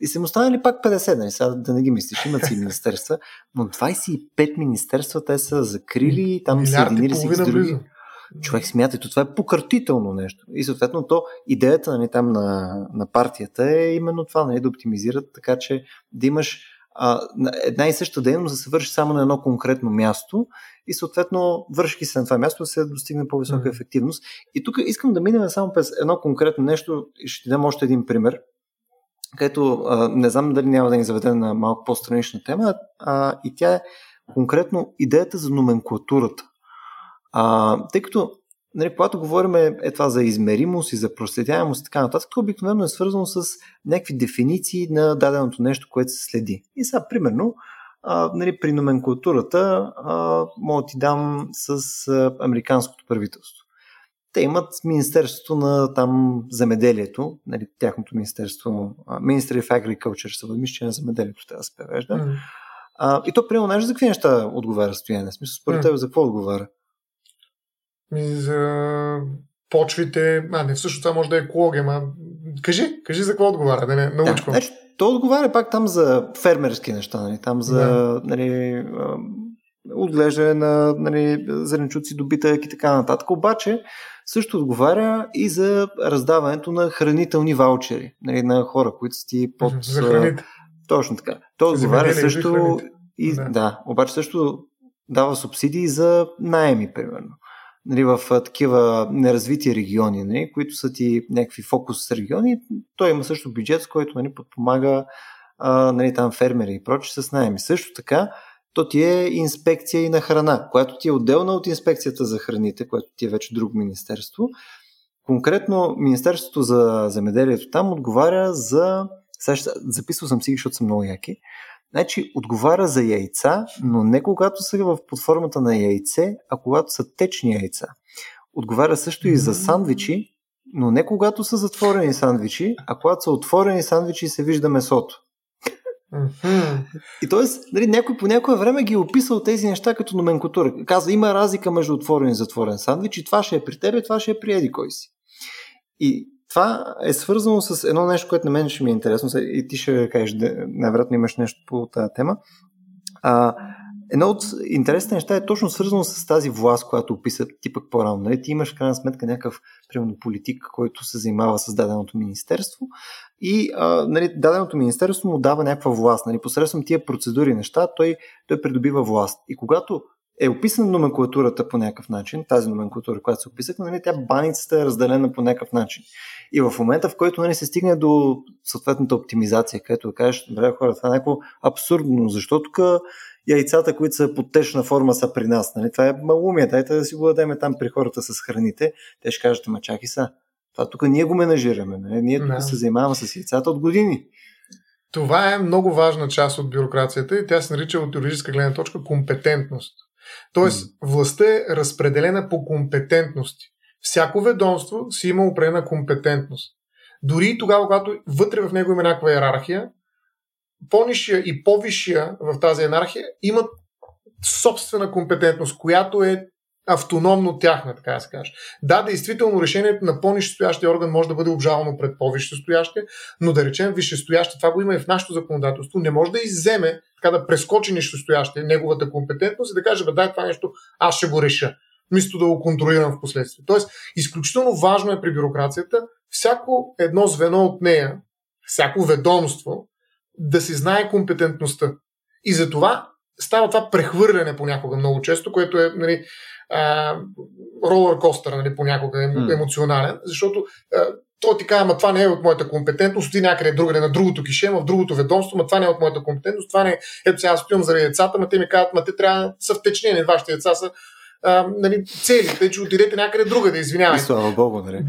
и са му останали пак 50, нали? сега да не ги мислиш, имат си министерства, но 25 министерства те са закрили, там съединили се с други. Човек смятайте, това е пократително нещо. И съответно то, идеята нали, там на, на партията е именно това, нали, да оптимизират така, че да имаш а, една и съща дейност да се върши само на едно конкретно място и съответно, вършики се на това място, да се достигне по-висока mm-hmm. ефективност. И тук искам да минем само през едно конкретно нещо ще ти дам още един пример, където а, не знам дали няма да ни заведе на малко по-странична тема, а, и тя е конкретно идеята за номенклатурата. А, тъй като нали, когато говорим е това за измеримост и за проследяемост и така нататък, то обикновено е свързано с някакви дефиниции на даденото нещо, което се следи. И сега, примерно, а, нали, при номенклатурата а, мога да ти дам с а, американското правителство. Те имат Министерството на там земеделието, нали, тяхното министерство, Ministry of Agriculture, се мисля, че на земеделието трябва да се превежда. Mm. А, и то, примерно, знаеш за какви неща отговаря стояне? В смисъл, според mm. теб, за какво отговаря? За почвите, а не, всъщност това може да е екология, ма кажи, кажи за какво отговаря, да не научко. Да, значи, то отговаря пак там за фермерски неща, нали, там за да. нали, отглеждане на нали, зеленчуци, добитък и така нататък. Обаче също отговаря и за раздаването на хранителни ваучери нали, на хора, които са ти под... За храните. Точно така. Той отговаря също и, да. да, обаче също дава субсидии за найеми, примерно. нали, в такива неразвити региони, нали, които са ти някакви фокус региони, той има също бюджет, с който нали, подпомага а, нали, там фермери и проче с найеми. Също така, то ти е инспекция и на храна, която ти е отделна от инспекцията за храните, което ти е вече друго министерство. Конкретно Министерството за земеделието там отговаря за... Сега ще... записвал съм си, защото са много яки. Значи, отговаря за яйца, но не когато са в подформата на яйце, а когато са течни яйца. Отговаря също и за сандвичи, но не когато са затворени сандвичи, а когато са отворени сандвичи и се вижда месото. И т.е. Нали, някой по някое време ги е описал тези неща като номенклатура. Казва, има разлика между отворен и затворен сандвич и това ще е при тебе, това ще е при еди кой си. И това е свързано с едно нещо, което на мен ще ми е интересно и ти ще кажеш, най-вероятно имаш нещо по тази тема. А, едно от интересните неща е точно свързано с тази власт, която описа ти пък по-рано. Нали? Ти имаш в крайна сметка някакъв, примерно, политик, който се занимава с даденото министерство и а, нали, даденото министерство му дава някаква власт. Нали? Посредством тия процедури неща той, той придобива власт. И когато е описана номенклатурата по някакъв начин, тази номенклатура, която се описахме, нали, тя баницата е разделена по някакъв начин. И в момента, в който нали, се стигне до съответната оптимизация, където кажеш, добре, хора, това е някакво абсурдно, защото тук яйцата, които са под течна форма, са при нас. Нали? Това е малумия, дайте да си го дадем там при хората с храните. Те ще кажат, ма чакай са. Това тук ние го менажираме. Нали? Ние тук да. се занимаваме с яйцата от години. Това е много важна част от бюрокрацията и тя се нарича от юридическа гледна точка компетентност. Тоест, властта е разпределена по компетентности. Всяко ведомство си има определена компетентност. Дори тогава, когато вътре в него има някаква иерархия, по-нишия и по-висшия в тази иерархия имат собствена компетентност, която е автономно тяхна, така да се каже. Да, действително решението на по-нищестоящия орган може да бъде обжалвано пред по-висшестоящия, но да речем висшестоящия, това го има и в нашето законодателство, не може да изземе, така да прескочи нищестоящия, неговата компетентност и да каже, бе, дай това нещо, аз ще го реша, вместо да го контролирам в последствие. Тоест, изключително важно е при бюрокрацията всяко едно звено от нея, всяко ведомство, да си знае компетентността. И за това става това прехвърляне понякога много често, което е нали, ролър костър, нали, понякога е емоционален, защото а, той ти казва, това не е от моята компетентност, ти някъде другаде на другото кише, в другото ведомство, ма това не е от моята компетентност, това не е, ето сега аз стоям заради децата, ма те ми казват, ма те трябва да са втечнени, вашите деца са а, нали, цели, тъй че отидете някъде друга да извинявайте. И слава Богу, нали?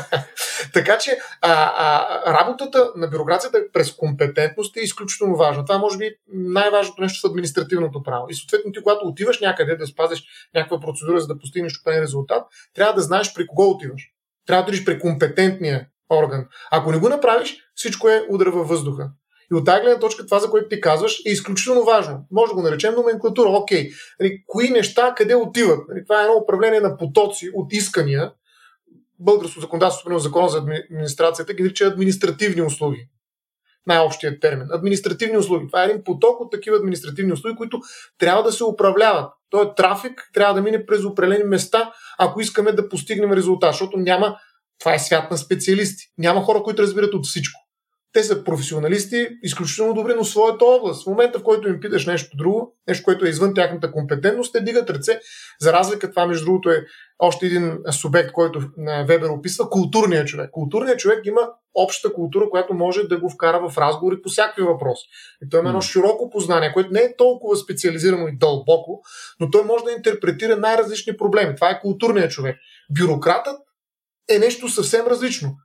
така че а, а, работата на бюрокрацията през компетентност е изключително важна. Това може би най-важното нещо в административното право. И съответно ти, когато отиваш някъде да спазиш някаква процедура, за да постигнеш определен резултат, трябва да знаеш при кого отиваш. Трябва да отидеш при компетентния орган. Ако не го направиш, всичко е удара във въздуха. И от тази гледна точка това, за което ти казваш, е изключително важно. Може да го наречем номенклатура. Окей, нали, кои неща къде отиват? Нали, това е едно управление на потоци от искания. Българското законодателство, на закона за администрацията, ги нарича административни услуги. Най-общият термин. Административни услуги. Това е един поток от такива административни услуги, които трябва да се управляват. Той трафик трябва да мине през определени места, ако искаме да постигнем резултат, защото няма. Това е свят на специалисти. Няма хора, които разбират от всичко. Те са професионалисти, изключително добри, но своята област. В момента, в който им питаш нещо друго, нещо, което е извън тяхната компетентност, те дигат ръце. За разлика, това между другото е още един субект, който Вебер описва, културният човек. Културният човек има обща култура, която може да го вкара в разговори по всякакви въпроси. И той има едно широко познание, което не е толкова специализирано и дълбоко, но той може да интерпретира най-различни проблеми. Това е културният човек. Бюрократът е нещо съвсем различно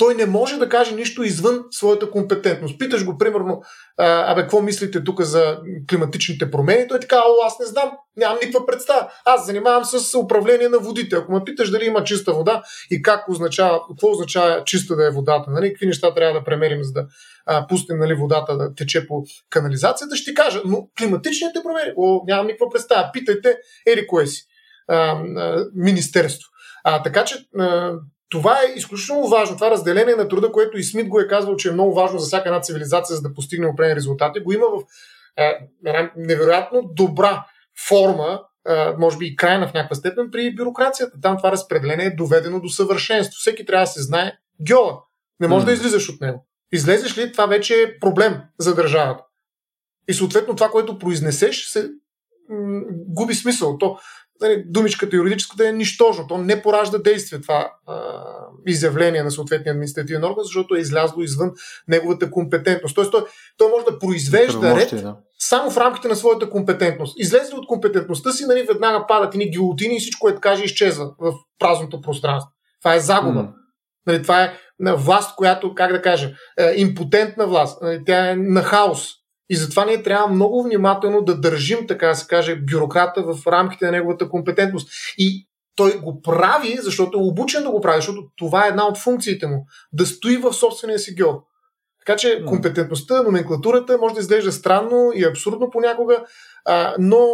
той не може да каже нищо извън своята компетентност. Питаш го, примерно, абе, какво мислите тук за климатичните промени? Той така, о, аз не знам, нямам никаква представа. Аз занимавам с управление на водите. Ако ме питаш дали има чиста вода и как означава, какво означава чиста да е водата, нали? какви неща трябва да премерим, за да а, пустим нали, водата да тече по канализацията, ще кажа. Но климатичните промени, о, нямам никаква представа. Питайте, ери кое си. А, а, министерство. А, така че а, това е изключително важно. Това разделение на труда, което и Смит го е казвал, че е много важно за всяка една цивилизация, за да постигне определени резултати, го има в е, невероятно добра форма, е, може би и крайна в някаква степен при бюрокрацията. Там това разпределение е доведено до съвършенство. Всеки трябва да се знае геола. Не може mm. да излизаш от него. Излезеш ли, това вече е проблем за държавата. И съответно това, което произнесеш, се м- губи смисъл. То нали, думичката юридическата е нищожно. То не поражда действие това а, изявление на съответния административен орган, защото е излязло извън неговата компетентност. Тоест той, той може да произвежда ред да. само в рамките на своята компетентност. Излезе от компетентността си, нали, веднага падат ни гилотини и всичко, което каже, изчезва в празното пространство. Това е загуба. Mm. Нали, това е власт, която, как да кажа, е импотентна власт. Нали, тя е на хаос. И затова ние трябва много внимателно да държим, така да се каже, бюрократа в рамките на неговата компетентност. И той го прави, защото е обучен да го прави, защото това е една от функциите му. Да стои в собствения си гео. Така че компетентността, номенклатурата може да изглежда странно и абсурдно понякога, а, но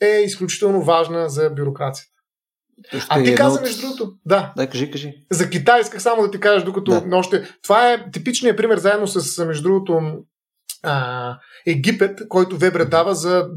е изключително важна за бюрокрацията. А ти каза, между другото, да. Да, кажи, кажи. За Китай исках само да ти кажа, докато да. още. Това е типичният пример, заедно с, между другото, а, Египет, който Вебре дава за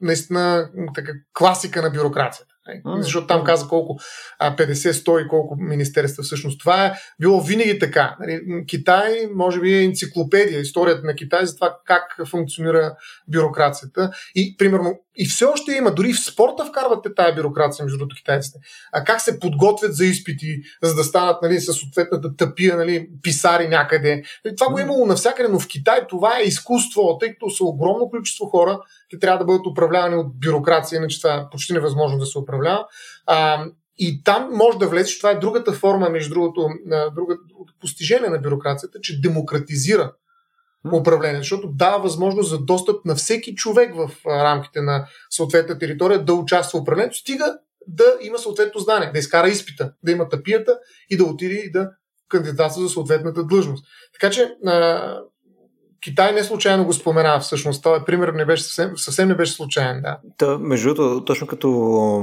наистина така, класика на бюрокрацията. Mm. Защото там каза колко 50-100 и колко министерства всъщност. Това е било винаги така. Нали, Китай, може би е енциклопедия, историята на Китай за това как функционира бюрокрацията. И, примерно, и все още има, дори в спорта вкарвате тая бюрокрация, между другото, китайците. А как се подготвят за изпити, за да станат нали, с съответната тъпия нали, писари някъде. Това го е имало навсякъде, но в Китай това е изкуство, тъй като са огромно количество хора, те трябва да бъдат управлявани от бюрокрация, иначе това е почти невъзможно да се управлява. А, и там може да влезеш, това е другата форма, между другото, другото постижение на бюрокрацията, че демократизира управление, защото дава възможност за достъп на всеки човек в рамките на съответната територия да участва в управлението, стига да има съответно знание, да изкара изпита, да има тапията и да отиде и да кандидатства за съответната длъжност. Така че Китай не случайно го спомена всъщност. Това пример не беше съвсем, съвсем не беше случайен, да. Та, между другото, точно като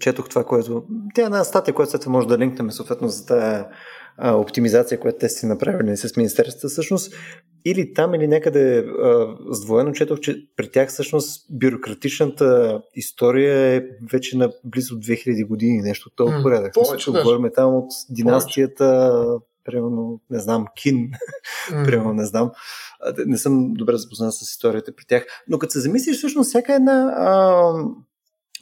четох това, което... Тя е една статия, която след може да линкнем съответно за тази оптимизация, която те си направили с Министерството, всъщност или там, или някъде а, сдвоено четох, че при тях всъщност бюрократичната история е вече на близо 2000 години, нещо толкова mm, порядък. Повече, говорим там от династията, примерно, не знам, Кин, mm. примерно, не знам. Не съм добре запознат с историята при тях. Но като се замислиш, всъщност, всяка една а,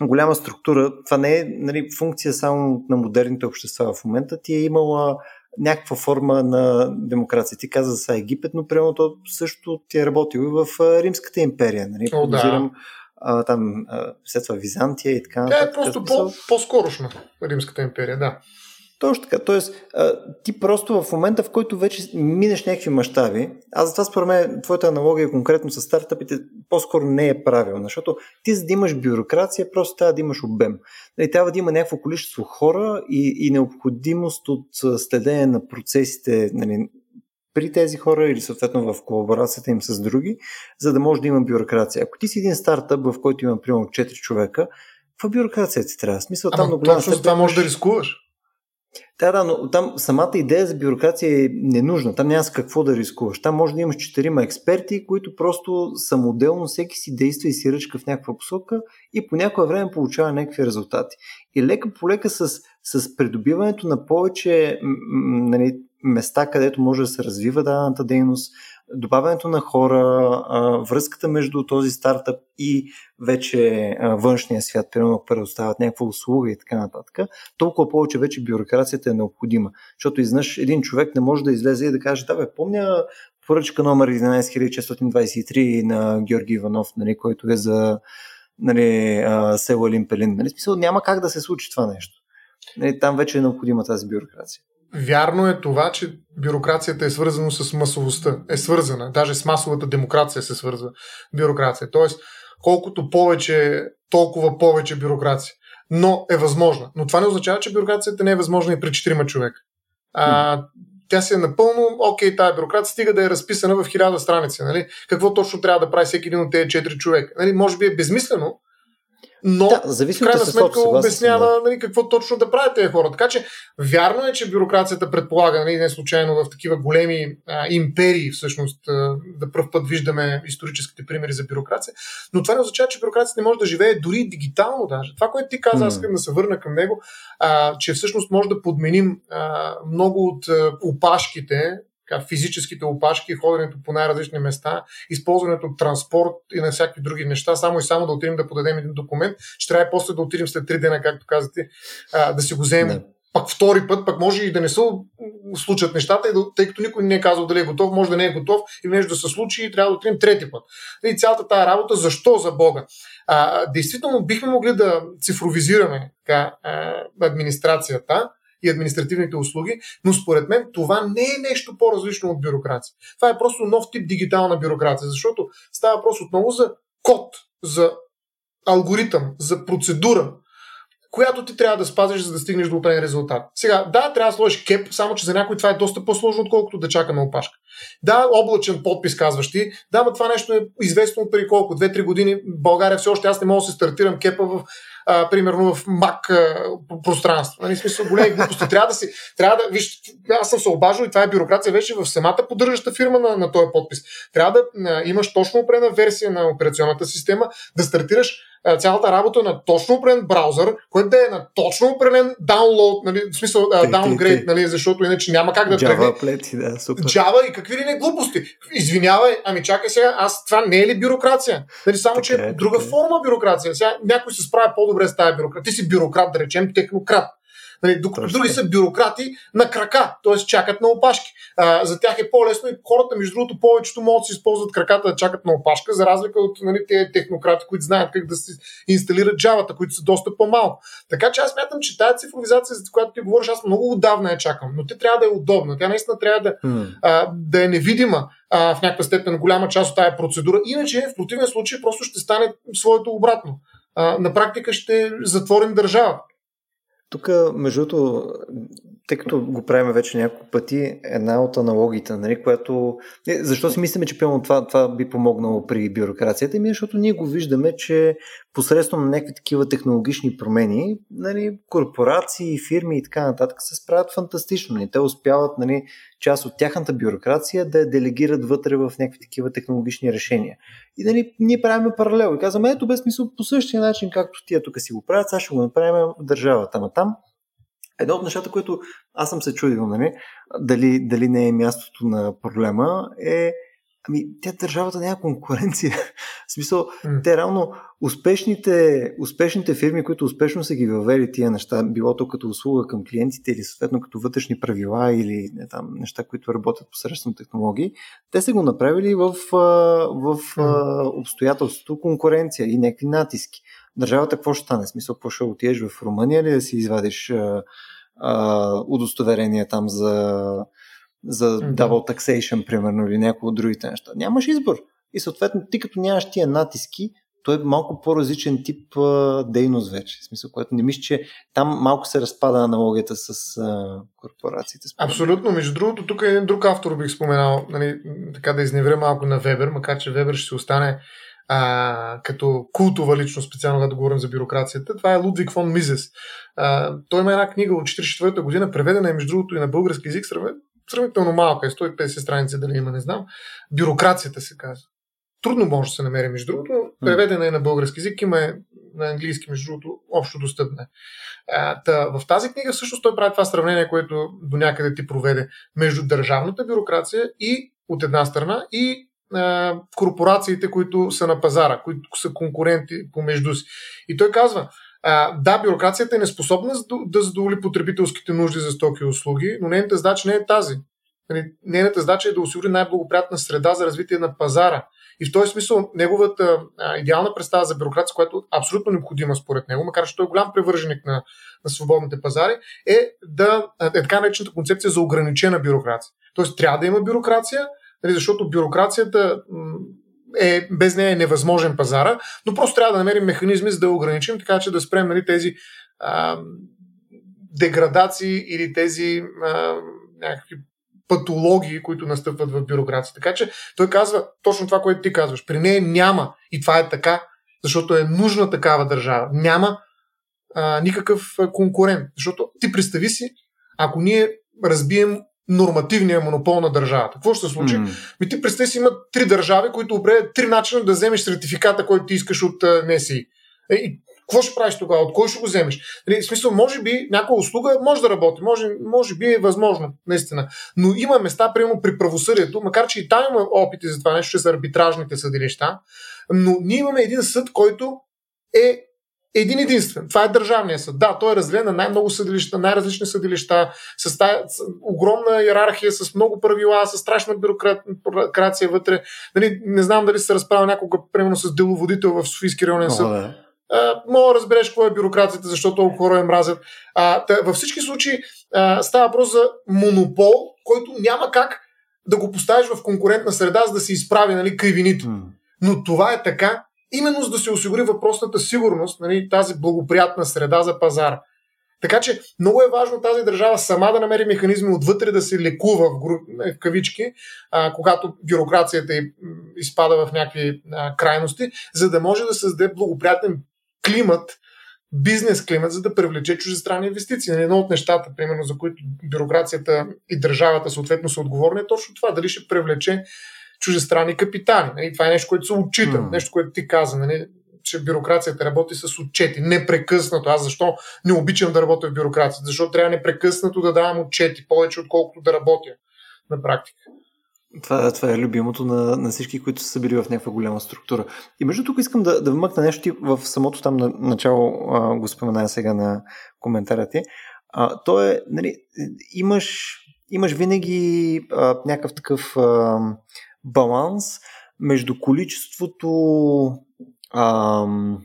голяма структура, това не е нали, функция само на модерните общества в момента, ти е имала някаква форма на демокрация. Ти каза за Египет, но примерно то също ти е работило и в Римската империя. Нали? О, да. а, там, а, след това Византия и така. Тя е просто по, по-скорошна Римската империя, да. Точно така. Тоест, ти просто в момента, в който вече минеш някакви мащаби, аз затова според мен твоята аналогия конкретно с стартъпите по-скоро не е правилна, защото ти за да имаш бюрокрация, просто трябва да имаш обем. Нали, трябва да има някакво количество хора и, и необходимост от следение на процесите нали, при тези хора или съответно в колаборацията им с други, за да може да има бюрокрация. Ако ти си един стартъп, в който има примерно 4 човека, каква бюрокрация ти трябва? Смисъл, там Ама, точно това може да рискуваш. Да, да, но там самата идея за бюрокрация е ненужна. Там няма с какво да рискуваш. Там може да имаш четирима експерти, които просто самоделно всеки си действа и си ръчка в някаква посока и по някое време получава някакви резултати. И лека по лека с, с придобиването на повече нали, места, където може да се развива дадената дейност, добавянето на хора, връзката между този стартъп и вече външния свят, примерно предоставят някаква услуга и така нататък, толкова повече вече бюрокрацията е необходима. Защото изнъж един човек не може да излезе и да каже, да бе, помня поръчка номер 11623 на Георги Иванов, нали, който е за нали, село Елимпелин. Нали, смисъл, няма как да се случи това нещо. Нали, там вече е необходима тази бюрокрация. Вярно е това, че бюрокрацията е свързана с масовостта. Е свързана. Даже с масовата демокрация се свързва бюрокрация. Тоест, колкото повече, толкова повече бюрокрация. Но е възможна. Но това не означава, че бюрокрацията не е възможна и при 4 човека. А, тя си е напълно, окей, тази бюрокрация стига да е разписана в хиляда страници. Нали? Какво точно трябва да прави всеки един от тези 4 човека? Нали? Може би е безмислено, но да, в крайна сметка обяснява да. нали, какво точно да правят тези хора. Така че вярно е, че бюрокрацията предполага, нали, не случайно в такива големи а, империи, всъщност, а, да пръв път виждаме историческите примери за бюрокрация, но това не означава, че бюрокрацията не може да живее дори дигитално даже. Това, което ти каза, аз искам да се върна към него, а, че всъщност може да подменим а, много от а, опашките, физическите опашки, ходенето по най-различни места, използването от транспорт и на всякакви други неща, само и само да отидем да подадем един документ, ще трябва после да отидем след три дена, както казате, да си го вземем да пак втори път, пък може и да не се случат нещата, тъй като никой не е казал дали е готов, може да не е готов и нещо да се случи и трябва да отидем трети път. И цялата тази работа, защо за Бога? А, действително бихме могли да цифровизираме така, а, администрацията и административните услуги, но според мен това не е нещо по-различно от бюрокрация. Това е просто нов тип дигитална бюрокрация, защото става въпрос отново за код, за алгоритъм, за процедура, която ти трябва да спазиш, за да стигнеш до определен резултат. Сега, да, трябва да сложиш кеп, само че за някой това е доста по-сложно, отколкото да чака на опашка. Да, облачен подпис, казваш ти. Да, но това нещо е известно преди колко? 2-3 години. България все още аз не мога да се стартирам кепа в а, примерно в Mac а, пространство. Нали, смисъл, големи глупости. Трябва да си, трябва да, виж, аз съм се обажил и това е бюрокрация вече в самата поддържаща фирма на, на този подпис. Трябва да а, имаш точно определена версия на операционната система, да стартираш цялата работа на точно определен браузър, който да е на точно определен даунлоад, нали, в смисъл даунгрейд, нали, защото иначе няма как да Java тръгне. Плети, да, супер. Java и какви ли не глупости. Извинявай, ами чакай сега, аз това не е ли бюрокрация? Нали, само, така че е, друга така. форма бюрокрация. Сега някой се справя по-добре с тази бюрокрация. Ти си бюрократ, да речем, технократ. Нали, докато Точно. други са бюрократи на крака, т.е. чакат на опашки. А, за тях е по-лесно и хората, между другото, повечето могат да си използват краката да чакат на опашка, за разлика от нали, тези технократи, които знаят как да се инсталират джавата, които са доста по-малко. Така че аз мятам, че тази цифровизация, за която ти говориш, аз много отдавна я чакам, но те трябва да е удобна. Тя наистина трябва да, mm. а, да е невидима а, в някаква степен голяма част от тази процедура. Иначе в противен случай просто ще стане своето обратно. А, на практика ще затворим държава. Тук, между другото, тъй като го правим вече няколко пъти, една от аналогиите, нали, която... Е, защо си мислиме, че пълно това, това би помогнало при бюрокрацията? Ми, защото ние го виждаме, че посредством на някакви такива технологични промени, нали, корпорации, фирми и така нататък се справят фантастично. Нали. Те успяват нали, част от тяхната бюрокрация да я делегират вътре в някакви такива технологични решения. И нали, ние правим паралел и казваме, ето без смисъл по същия начин, както тия тук си го правят, сега ще го направим в държавата. Ама там Едно от нещата, които аз съм се чудил, нали, дали, дали не е мястото на проблема, е Ами, тя държавата няма конкуренция. В смисъл, mm. те реално успешните, успешните фирми, които успешно са ги въвели тия неща, било то като услуга към клиентите или съответно като вътрешни правила или не, там, неща, които работят посредством технологии, те са го направили в, в mm. обстоятелството конкуренция и някакви натиски. Държавата какво ще стане? Смисъл, какво ще отидеш в Румъния или да си извадиш а, а, удостоверение там за за double taxation, примерно, или някои от другите неща. Нямаш избор. И съответно, ти като нямаш тия натиски, той е малко по-различен тип а, дейност вече. В смисъл, което не мисля, че там малко се разпада аналогията с а, корпорациите. Абсолютно. Между другото, тук е друг автор бих споменал, нали, така да изневре малко на Вебер, макар че Вебер ще остане а, като култова личност, специално когато говорим за бюрокрацията. Това е Лудвиг фон Мизес. А, той има една книга от 1944 година, преведена е между другото и на български язик, сравнително малка, е 150 страници дали има, не знам. Бюрокрацията се казва. Трудно може да се намери, между другото. Преведена е на български язик, има е на английски, между другото, общо достъпна. Та, в тази книга всъщност той прави това сравнение, което до някъде ти проведе между държавната бюрокрация и от една страна и корпорациите, които са на пазара, които са конкуренти помежду си. И той казва, а, да, бюрокрацията е неспособна да задоволи потребителските нужди за стоки и услуги, но нейната задача не е тази. Нали, нейната задача е да осигури най-благоприятна среда за развитие на пазара. И в този смисъл неговата а, идеална представа за бюрокрация, която е абсолютно необходима според него, макар че той е голям привърженик на, на свободните пазари, е да е така наречената концепция за ограничена бюрокрация. Тоест трябва да има бюрокрация, нали, защото бюрокрацията е, без нея е невъзможен пазара, но просто трябва да намерим механизми, за да ограничим, така че да спрем нали, тези а, деградации или тези а, някакви патологии, които настъпват в бюрокрация. Така че той казва точно това, което ти казваш. При нея няма, и това е така, защото е нужна такава държава. Няма а, никакъв конкурент. Защото ти представи си, ако ние разбием нормативния монопол на държавата. Какво ще се случи? Mm. Ми ти представи си, има три държави, които определят три начина да вземеш сертификата, който ти искаш от НСИ. Е, и Какво ще правиш тогава? От кой ще го вземеш? Нали, в смисъл, може би някоя услуга може да работи, може, може би е възможно, наистина. Но има места, примерно при правосъдието, макар че и там има опити за това нещо, за арбитражните съдилища, но ние имаме един съд, който е един единствен. Това е Държавния съд. Да, той е разделен на най-много съдилища, най-различни съдилища, с, тая, с огромна иерархия, с много правила, с страшна бюрокрация вътре. Нали, не знам дали се разправя някога, примерно с деловодител в Софийски районен съд. да. мога да разбереш какво е бюрокрацията, защото толкова хора я мразят. А, тъ, във всички случаи а, става въпрос за монопол, който няма как да го поставиш в конкурентна среда, за да се изправи нали, кривините. Mm. Но това е така, именно за да се осигури въпросната сигурност, нали, тази благоприятна среда за пазара. Така че много е важно тази държава сама да намери механизми отвътре да се лекува в, гру... в кавички, а, когато бюрокрацията изпада в някакви а, крайности, за да може да създаде благоприятен климат, бизнес климат, за да привлече чужестранни инвестиции. Нали, едно от нещата, примерно, за които бюрокрацията и държавата съответно са отговорни, е точно това. Дали ще привлече чужестранни капитали. Нали? Това е нещо, което се отчита, mm. нещо, което ти каза, нали? че бюрокрацията работи с отчети, непрекъснато. Аз защо не обичам да работя в бюрокрацията? Защо трябва непрекъснато да давам отчети, повече отколкото да работя на практика. Това, това е любимото на, на всички, които са били в някаква голяма структура. И между тук искам да, да вмъкна нещо ти в самото там на, начало, а, го споменая сега на коментара ти. А, то е, нали, имаш, имаш винаги а, някакъв такъв а, баланс между количеството ам,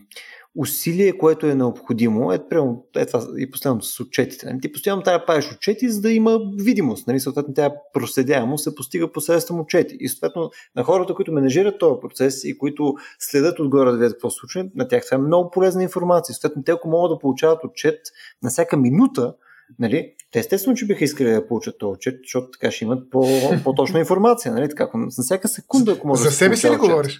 усилие, което е необходимо. Е, прямо, е това и последното с отчетите. Нали? Ти постоянно трябва да правиш отчети, за да има видимост. Нали? Съответно, тя проследяемост се постига посредством отчети. И съответно, на хората, които менежират този процес и които следят отгоре да видят какво се случва, на тях това е много полезна информация. Съответно, те, ако могат да получават отчет на всяка минута, Нали? Те естествено, че биха искали да получат този отчет, защото така ще имат по, по-точна информация. Нали? Така, на всяка секунда, ако може За да себе си ли говориш?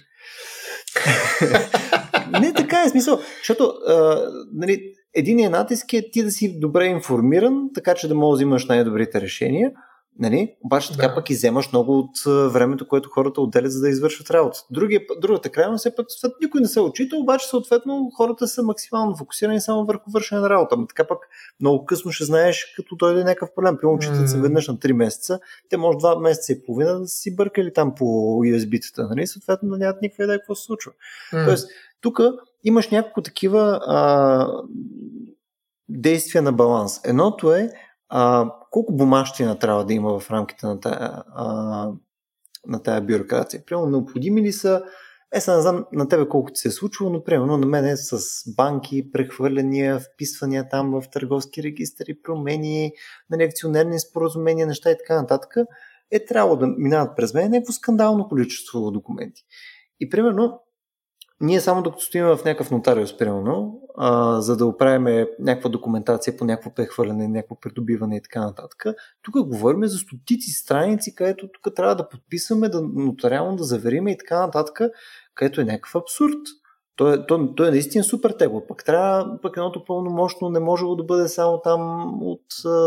не, така е смисъл. Защото а, нали, единият натиск е ти да си добре информиран, така че да можеш да взимаш най-добрите решения. Нали? Обаче така да. пък и вземаш много от времето, което хората отделят за да извършват работа. Другия, другата крайност е пък никой не се очита, обаче съответно хората са максимално фокусирани само върху вършене на работа. Но така пък много късно ще знаеш, като дойде някакъв проблем. При учителят се веднъж на 3 месеца, те може 2 месеца и половина да си бъркали там по USB-тата. Нали? Съответно да нямат никаква идея какво се случва. Mm. Тоест, тук имаш няколко такива а, действия на баланс. Едното е а, колко бумащина трябва да има в рамките на тая, а, на тая бюрокрация? Примерно, необходими ли са е, сега не знам на тебе колко ти се е случвало, но примерно на мен е с банки, прехвърляния, вписвания там в търговски регистри, промени, на акционерни споразумения, неща и така нататък, е трябвало да минават през мен някакво скандално количество документи. И примерно ние само докато стоим в някакъв нотариус, примерно, а, за да оправим някаква документация по някакво прехвърляне, някакво придобиване и така нататък, тук говорим за стотици страници, където тук трябва да подписваме, да нотариално да завериме и така нататък, където е някакъв абсурд. То е, то, е наистина супер тегло. Пък трябва, пък едното пълномощно не може да бъде само там от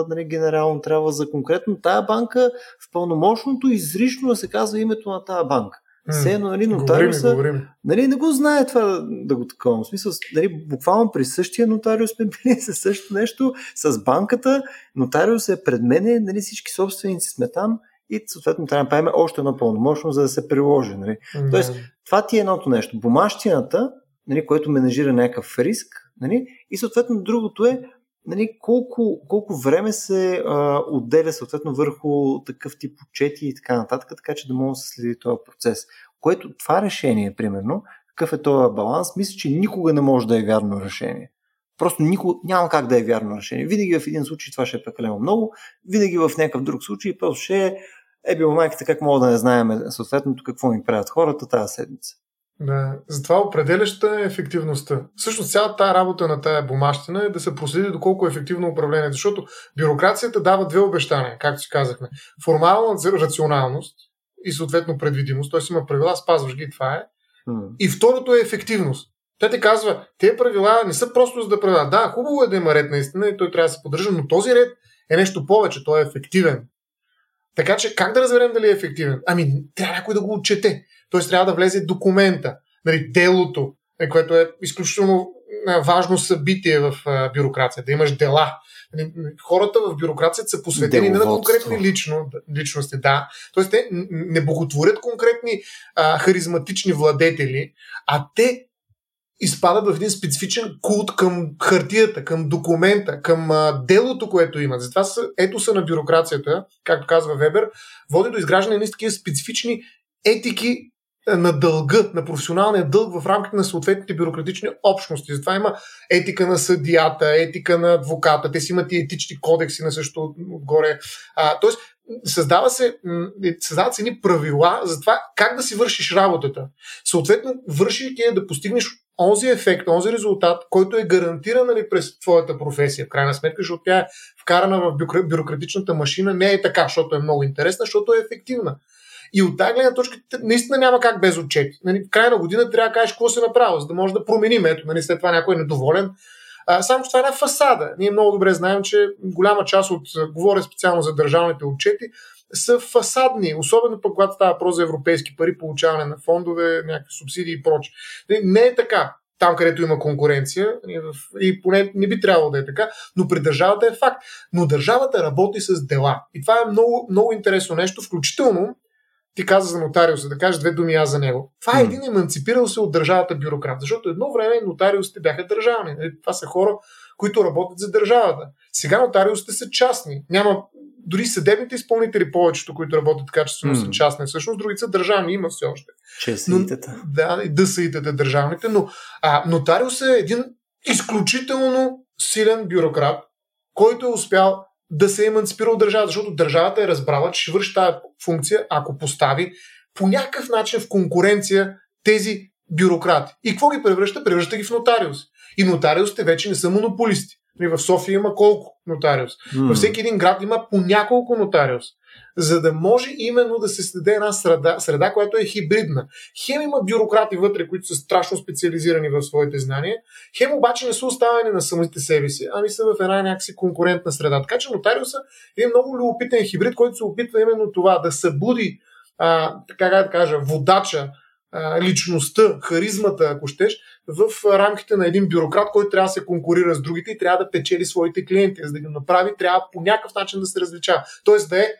нали, генерално, трябва за конкретно тая банка в пълномощното изрично да се казва името на тая банка. Все едно, нали, нотариуса, нали, не го знае това да го такова. В смисъл, нали, буквално при същия нотариус сме били със същото нещо, с банката, нотариус е пред мене, нали, всички собственици сме там и съответно трябва да направим още едно пълномощно, за да се приложи. Нали. Тоест, това ти е едното нещо. Бумащината, нали, което менажира някакъв риск, нали, и съответно другото е нали, колко, колко време се а, отделя съответно върху такъв тип отчети и така нататък, така че да може да се следи този процес. Което това решение, примерно, какъв е този баланс, мисля, че никога не може да е вярно решение. Просто никога, няма как да е вярно решение. Винаги в един случай това ще е прекалено много, винаги в някакъв друг случай просто ще е, е било майката, как мога да не знаем съответното какво ми правят хората тази седмица. Да, затова определяща е ефективността. Всъщност цялата тази работа на тая бумащина е да се проследи доколко е ефективно управление, защото бюрокрацията дава две обещания, както си казахме. Формална рационалност и съответно предвидимост, т.е. има правила, спазваш ги, това е. И второто е ефективност. Те ти казва, тези правила не са просто за да правила. Да, хубаво е да има ред наистина и той трябва да се поддържа, но този ред е нещо повече, той е ефективен. Така че как да разберем дали е ефективен? Ами, трябва някой да го отчете. Т.е. трябва да влезе документа, нали, делото, е, което е изключително важно събитие в бюрокрацията, да имаш дела. Нали, хората в бюрокрацията са посветени не на конкретни лично, личности, да. Тоест, те не боготворят конкретни а, харизматични владетели, а те изпадат в един специфичен култ към хартията, към документа, към а, делото, което имат. Затова са, ето са на бюрокрацията, както казва Вебер, води до изграждане на такива специфични етики на дълга, на професионалния дълг в рамките на съответните бюрократични общности. Затова има етика на съдията, етика на адвоката, те си имат и етични кодекси на също отгоре. А, тоест, създава се, създават се едни правила за това как да си вършиш работата. Съответно, вършейки е да постигнеш онзи ефект, онзи резултат, който е гарантиран нали, през твоята професия. В крайна сметка, защото тя е вкарана в бюрократичната машина, не е така, защото е много интересна, защото е ефективна. И от тази гледна точка наистина няма как без отчети. Нали, в на година трябва да кажеш какво се направи, за да може да променим. Ето, нали, след това някой е недоволен. А, само, че това е една фасада. Ние много добре знаем, че голяма част от, говоря специално за държавните отчети, са фасадни, особено пък когато става въпрос за европейски пари, получаване на фондове, някакви субсидии и прочее. Не е така там, където има конкуренция, и поне не би трябвало да е така, но при държавата е факт. Но държавата работи с дела. И това е много, много интересно нещо, включително ти каза за нотариуса, да кажеш две думи аз за него. Това е един еманципирал се от държавата бюрократ, защото едно време нотариусите бяха държавни. Нали, това са хора, които работят за държавата. Сега нотариусите са частни. Няма дори съдебните изпълнители, повечето, които работят качествено, mm. са частни. Всъщност, другите са държавни, има все още. ЧСИ-тата. Да, и ДСИ-тата държавните, но а, нотариус е един изключително силен бюрократ, който е успял да се еманципира от държавата, защото държавата е разбрала, че ще върши тази функция, ако постави по някакъв начин в конкуренция тези бюрократи. И какво ги превръща? Превръща ги в нотариуси. И нотариусите вече не са монополисти. В София има колко нотариус? Mm. Във всеки един град има по няколко нотариус. За да може именно да се следе една среда, среда, която е хибридна. Хем има бюрократи вътре, които са страшно специализирани в своите знания, хем обаче не са оставени на самите себе си, ами са в една някакси конкурентна среда. Така че нотариуса е много любопитен хибрид, който се опитва именно това да събуди, а, така да кажа, водача личността, харизмата, ако щеш, в рамките на един бюрократ, който трябва да се конкурира с другите и трябва да печели своите клиенти. За да ги направи, трябва по някакъв начин да се различава. Тоест да е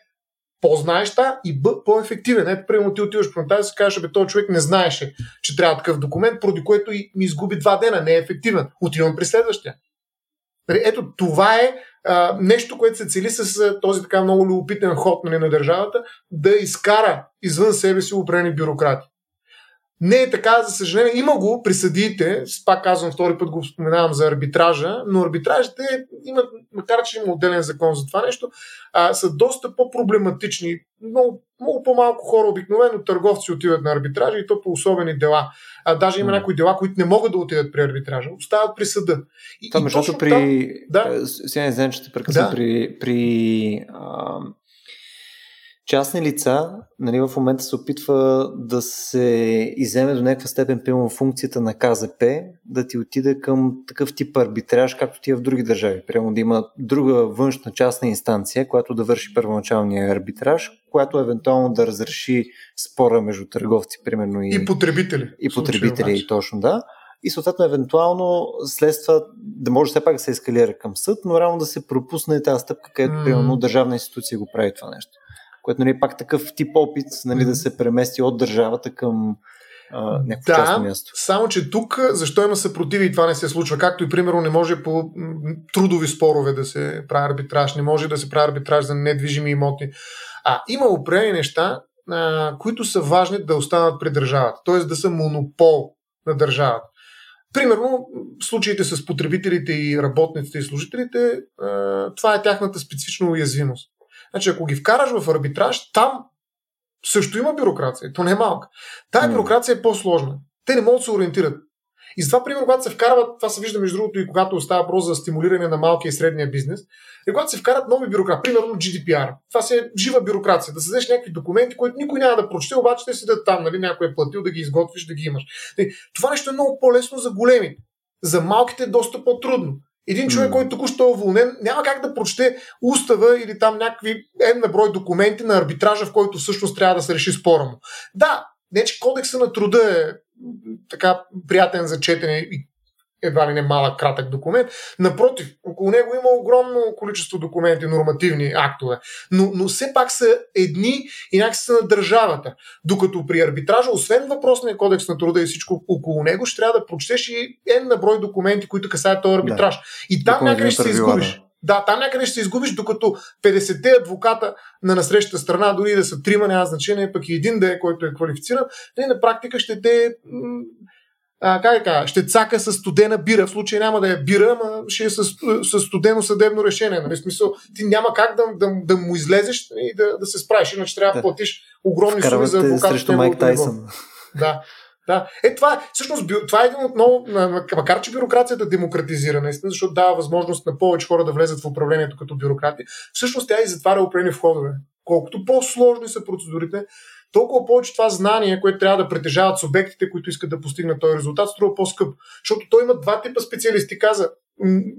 по-знаеща и бъ, по-ефективен. Ето, примерно ти отиваш по и си кажеш, бе, този човек не знаеше, че трябва такъв документ, поради което и ми изгуби два дена, не е ефективен. Отивам при следващия. Нали, ето, това е а, нещо, което се цели с а, този така много любопитен ход нали, на държавата, да изкара извън себе си определени бюрократи. Не е така, за съжаление. Има го при съдиите, пак казвам, втори път го споменавам за арбитража, но арбитражите имат, макар че има отделен закон за това нещо, а, са доста по-проблематични. Много, много по-малко хора, обикновено търговци отиват на арбитража и то по особени дела. А даже има някои дела, които не могат да отидат при арбитража, остават при съда. И, Това, между при... Там, да. Сега не знам, че те прекъсвам. Да. При, при а, частни лица нали, в момента се опитва да се иземе до някаква степен пълно функцията на КЗП, да ти отиде към такъв тип арбитраж, както ти е в други държави. Прямо да има друга външна частна инстанция, която да върши първоначалния арбитраж, която евентуално да разреши спора между търговци, примерно. И, и потребители. И потребители, и точно да и съответно евентуално следства да може все пак да се ескалира към съд, но реално да се пропусне тази стъпка, където mm. примерно държавна институция го прави това нещо което нали, е пак такъв тип опит нали, да се премести от държавата към някакво да, частно място. Само, че тук защо има съпротиви и това не се случва? Както и примерно не може по трудови спорове да се прави арбитраж, не може да се прави арбитраж за недвижими имоти. А има определени неща, а, които са важни да останат при държавата, т.е. да са монопол на държавата. Примерно, случаите с потребителите и работниците и служителите, това е тяхната специфична уязвимост. Значи, ако ги вкараш в арбитраж, там също има бюрокрация. То не е малка. Тая бюрокрация е по-сложна. Те не могат да се ориентират. И затова, примерно, когато се вкарват, това се вижда между другото и когато става въпрос за стимулиране на малкия и средния бизнес, и когато се вкарат нови бюрократи, примерно GDPR, това си е жива бюрокрация, да създадеш някакви документи, които никой няма да прочете, обаче те седят там, нали, някой е платил да ги изготвиш, да ги имаш. Това нещо е много по-лесно за големите. За малките е доста по-трудно. Един човек, който току-що е уволнен, няма как да прочете устава или там някакви една брой документи на арбитража, в който всъщност трябва да се реши спора му. Да, не че кодекса на труда е така приятен за четене и едва ли не малък, кратък документ. Напротив, около него има огромно количество документи, нормативни актове, но, но все пак са едни и някакси са на държавата. Докато при арбитража, освен въпросния кодекс на труда и всичко около него, ще трябва да прочетеш и N на брой документи, които касаят този арбитраж. Да. И там някъде ще се изгубиш. Да. да, там някъде ще се изгубиш, докато 50-те адвоката на насрещата страна, дори да са трима, няма значение, пък и един да е, който е квалифициран, не, на практика ще те а, как да ще цака с студена бира. В случай няма да е бира, ама ще е с, с студено съдебно решение. Нали? Смисъл, ти няма как да, да, да му излезеш и да, да се справиш, иначе трябва да платиш огромни суми за адвокат. Срещу Майк Тайсън. Да. Да. Е, това, е, всъщност, това е един от много, макар че бюрокрацията демократизира, наистина, защото дава възможност на повече хора да влезат в управлението като бюрократи, всъщност тя и затваря определени входове. Колкото по-сложни са процедурите, толкова повече това знание, което трябва да притежават субектите, които искат да постигнат този резултат, струва по-скъп. Защото той има два типа специалисти. Каза,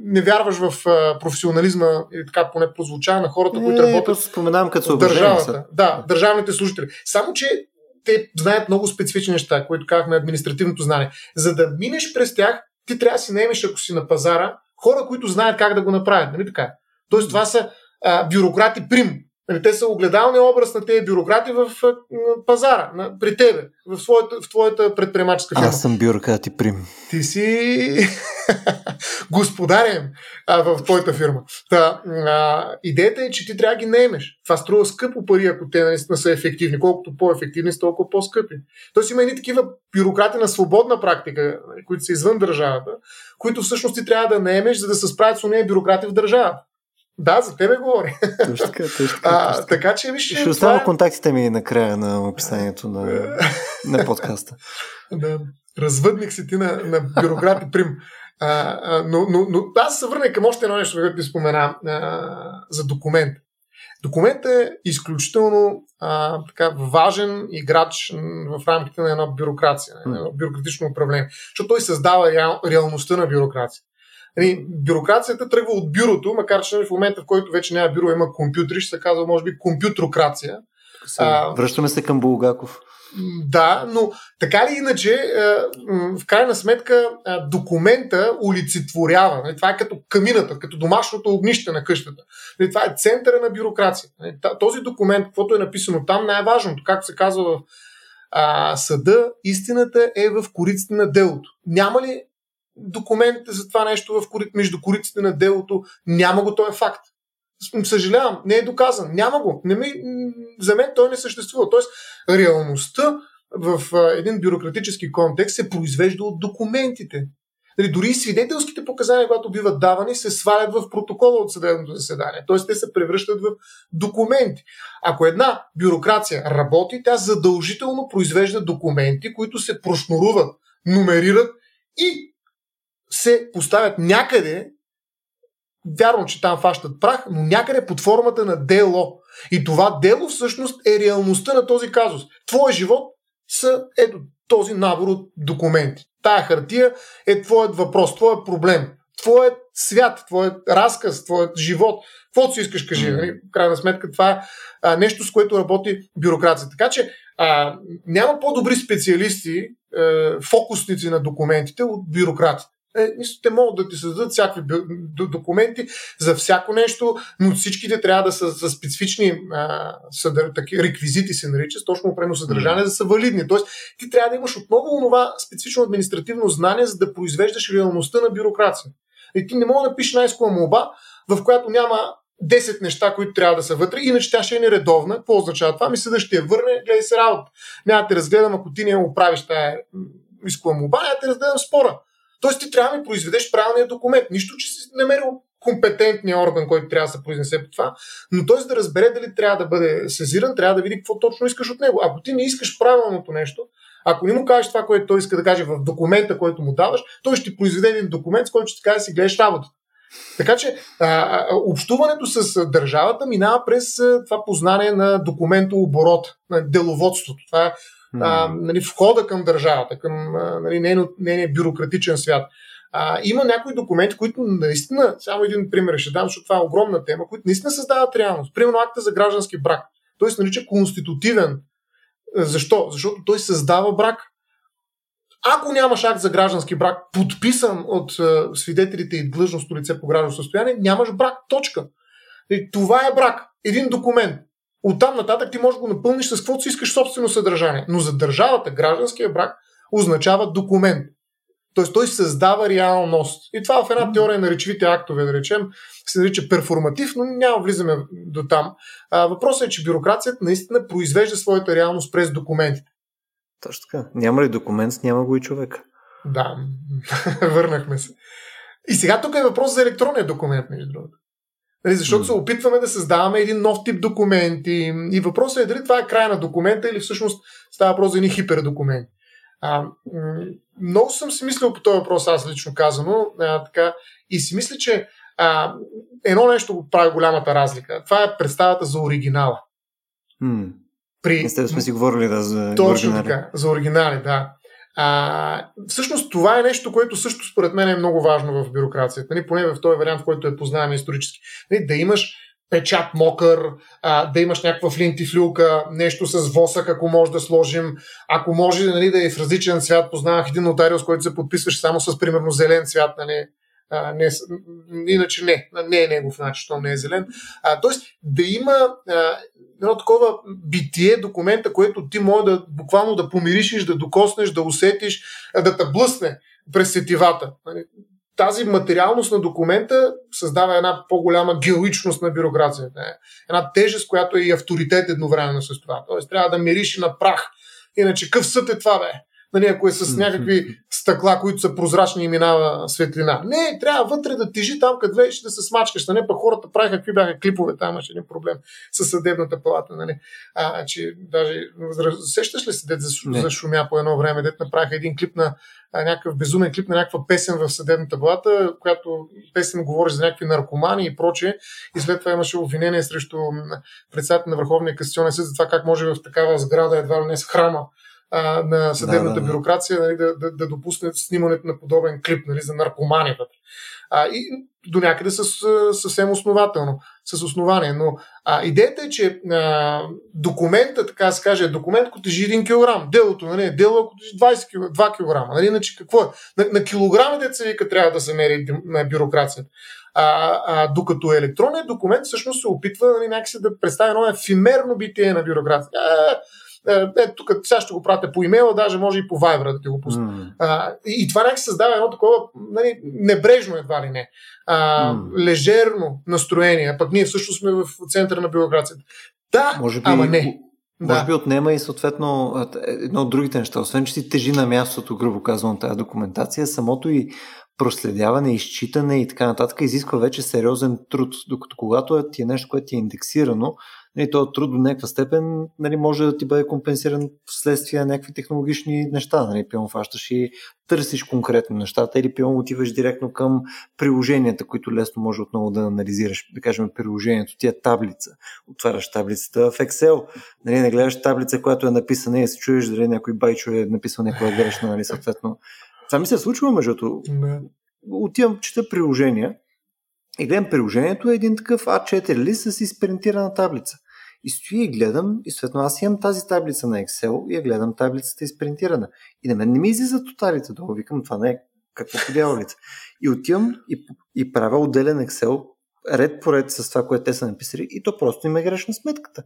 не вярваш в професионализма, или така поне прозвучава на хората, не, които работят. споменавам като държавата. Да, държавните служители. Само, че те знаят много специфични неща, които казахме административното знание. За да минеш през тях, ти трябва да си наемеш, ако си на пазара, хора, които знаят как да го направят. Нали така? Тоест, това са а, бюрократи прим, Нали, те са огледалния образ на тези бюрократи в пазара, на, при тебе, в, своята, в твоята предприемаческа фирма. Аз съм бюрократ и прим. Ти си господарен а, в твоята фирма. Та, а, идеята е, че ти трябва да ги наемеш. Това струва скъпо пари, ако те наистина са ефективни. Колкото по-ефективни, толкова по-скъпи. Тоест има едни такива бюрократи на свободна практика, които са извън държавата, които всъщност ти трябва да наемеш, за да се справят с уния бюрократи в държавата. Да, за тебе говори. Точно така, точно така. А, така че виж. Ще оставя е... контактите ми накрая на описанието на, на подкаста. Да, развъдник си ти на, на бюрократи Прим. А, а, но, но, но аз се върна към още едно нещо, което ти спомена а, за документ. Документ е изключително а, така, важен играч в рамките на една бюрокрация, на едно бюрократично управление, защото той създава реал, реалността на бюрокрация. Нали, бюрокрацията тръгва от бюрото, макар че в момента, в който вече няма бюро, има компютри, ще се казва, може би, компютрокрация. Връщаме се към Булгаков. Да, но така ли иначе, в крайна сметка документа олицетворява. Нали, това е като камината, като домашното огнище на къщата. Нали, това е центъра на бюрокрация. Този документ, каквото е написано там, най-важното, както се казва в съда, истината е в кориците на делото. Няма ли документите за това нещо в корит, между кориците на делото. Няма го, той е факт. Съжалявам, не е доказан. Няма го. Не ми, за мен той не съществува. Тоест, реалността в един бюрократически контекст се произвежда от документите. Дали, дори и свидетелските показания, когато биват давани, се свалят в протокола от съдебното заседание. Тоест, те се превръщат в документи. Ако една бюрокрация работи, тя задължително произвежда документи, които се прошнуруват, номерират и се поставят някъде, вярно, че там фащат прах, но някъде под формата на дело. И това дело всъщност е реалността на този казус. Твоя живот са ето този набор от документи. Тая хартия е твоят въпрос, твоят проблем, твоят свят, твоят разказ, твоят живот. Каквото си искаш, кажи. Нали? В крайна сметка това е а, нещо, с което работи бюрокрацията. Така че а, няма по-добри специалисти, е, фокусници на документите от бюрократите. Е, те могат да ти създадат всякакви документи за всяко нещо, но всичките трябва да са, са специфични а, съдър, таки, реквизити, се нарича, с точно определено съдържание, mm. да са валидни. Тоест, ти трябва да имаш отново това специфично административно знание, за да произвеждаш реалността на бюрокрация. И ти не мога да пишеш най-скола молба, в която няма 10 неща, които трябва да са вътре, иначе тя ще е нередовна. Какво означава това? Ми съда ще я върне, гледай се работа. Няма да те разгледам, ако ти не оправиш тази искова молба, няма да те разгледам спора. Тоест ти трябва да ми произведеш правилния документ. Нищо, че си намерил компетентния орган, който трябва да се произнесе по това, но той за да разбере дали трябва да бъде сезиран, трябва да види какво точно искаш от него. Ако ти не искаш правилното нещо, ако не му кажеш това, което той иска да каже в документа, който му даваш, той ще ти произведе един документ, с който ще ти каже да си гледаш работа. Така че а, общуването с държавата минава през това познание на документооборот, на деловодството. Това е а, нали, входа към държавата, към нали, нейния бюрократичен свят. А, има някои документи, които наистина, само един пример ще дам, защото това е огромна тема, които наистина създават реалност. Примерно акта за граждански брак. Той се нарича конститутивен. Защо? Защото той създава брак. Ако нямаш акт за граждански брак, подписан от а, свидетелите и длъжностно лице по гражданско състояние, нямаш брак. Точка. Това е брак. Един документ. Оттам нататък ти можеш да го напълниш с каквото си искаш собствено съдържание. Но за държавата гражданския брак означава документ. Тоест той създава реалност. И това в една теория на речевите актове, да речем, се нарича перформатив, но няма влизаме до там. Въпросът е, че бюрокрацията наистина произвежда своята реалност през документите. Точно така. Няма ли документ, няма го и човек. Да, върнахме се. И сега тук е въпрос за електронния документ, между другото. Нали, защото се опитваме да създаваме един нов тип документи. И въпросът е дали това е край на документа или всъщност става въпрос за едни хипердокументи. А, много съм си мислил по този въпрос, аз лично казано, а, така, и си мисля, че а, едно нещо го прави голямата разлика. Това е представата за оригинала. Hmm. При... Не сме си говорили да, за Точно оригинали. така, за оригинали, да. А, всъщност това е нещо, което също според мен е много важно в бюрокрацията. Нали, поне в този вариант, в който е познаем исторически. Нали, да имаш печат мокър, а, да имаш някаква флинтифлюка, нещо с восък, ако може да сложим. Ако може нали, да е в различен цвят, познавах един нотариус, който се подписваше само с примерно зелен цвят, нали, а, не, иначе не, не е негов начин, то не е зелен. А, тоест да има а, едно такова битие, документа, което ти може да буквално да помиришиш, да докоснеш, да усетиш, да те блъсне през сетивата. Нали, тази материалност на документа създава една по-голяма геоичност на бюрокрацията. Една тежест, която е и авторитет едновременно с това. Тоест трябва да мириш на прах. Иначе къв съд е това, бе? Нали, ако е с някакви стъкла, които са прозрачни и минава светлина. Не, трябва вътре да тежи там, къде вече да се смачкаш. Нали, па хората правиха какви бяха клипове, там имаше един проблем с съдебната палата. Нали. А, че даже, сещаш ли се, дет за, шумя по едно време, дет направиха един клип на а, някакъв безумен клип на някаква песен в съдебната палата, която песен говори за някакви наркомани и прочее. И след това имаше обвинение срещу председател на Върховния касационен съд за това как може в такава сграда едва ли не с храма а, на съдебната да, да, бюрокрация нали, да, да, да допусне снимането на подобен клип нали, за наркомани А, и до някъде с, съвсем основателно, с основание. Но а, идеята е, че а, документа, така се каже, документ, ако тежи 1 кг, делото, нали, дело, ако тежи 20 кг, 2 кг, нали, иначе какво е? На, на килограми деца вика трябва да се мери бюрокрацията. А, а, докато електронният документ всъщност се опитва нали, някакси да представи едно ефимерно битие на бюрокрация. Е, е, тук сега ще го пратя по имейла, даже може и по Viber да ти го пусна. Mm. А, и, и това някак създава едно такова нали, небрежно едва ли не. А, mm. Лежерно настроение, пък ние всъщност сме в центъра на бюрокрацията. Да, може би, ама не. Може да. би отнема и съответно едно от другите неща. Освен, че си тежи на мястото, грубо казвам, тази документация, самото и проследяване, изчитане и така нататък изисква вече сериозен труд. Докато когато е, ти е нещо, което ти е индексирано, нали, този труд до някаква степен нали, може да ти бъде компенсиран вследствие на някакви технологични неща. Нали, пилно фащаш и търсиш конкретно нещата или пилно отиваш директно към приложенията, които лесно може отново да анализираш. Да кажем приложението, тия таблица. Отваряш таблицата в Excel. Нали, не гледаш таблица, която е написана и се чуеш дали някой байчо е написал някоя грешна, нали, съответно. Това ми се е случва, между Отивам, чета приложения и гледам приложението е един такъв А4 лист с изпринтирана таблица. И стои и гледам, и съответно аз имам тази таблица на Excel и я гледам таблицата изпринтирана. И на мен не ми излиза тоталите долу. Викам, това не е какво по дяволите. И отивам и, и правя отделен Excel, ред по ред с това, което те са написали, и то просто има грешна сметката.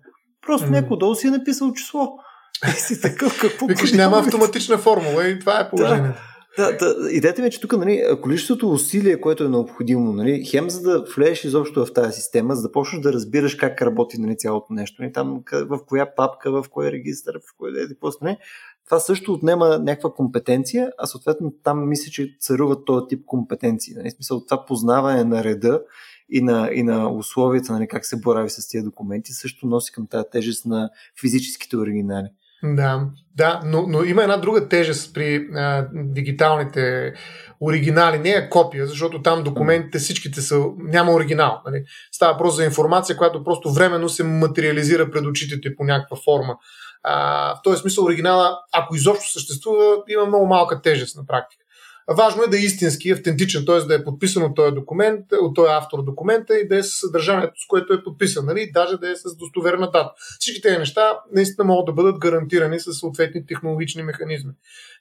Просто mm. някой долу си е написал число. И си такъв, какво Викаш, няма автоматична формула и това е положението. Да. Да, да, идеята ми е, че тук нали, количеството усилие, което е необходимо, нали, хем за да влезеш изобщо в тази система, за да почнеш да разбираш как работи нали, цялото нещо, нали, там в коя папка, в кой регистър, в кой да е, нали, това също отнема някаква компетенция, а съответно там мисля, че царуват този тип компетенции. Нали, смисъл, това познаване на реда и на, и на условията, нали, как се борави с тези документи, също носи към тази тежест на физическите оригинали. Да, да но, но има една друга тежест при а, дигиталните оригинали, не е копия, защото там документите всичките са, няма оригинал. Нали? Става въпрос за информация, която просто временно се материализира пред очите по някаква форма. А, в този смисъл оригинала, ако изобщо съществува, има много малка тежест на практика. Важно е да е истински, автентичен, т.е. да е подписан от този документ, от този автор документа и да е с съдържанието, с което е подписан, нали? даже да е с достоверна дата. Всички тези неща наистина могат да бъдат гарантирани с съответни технологични механизми.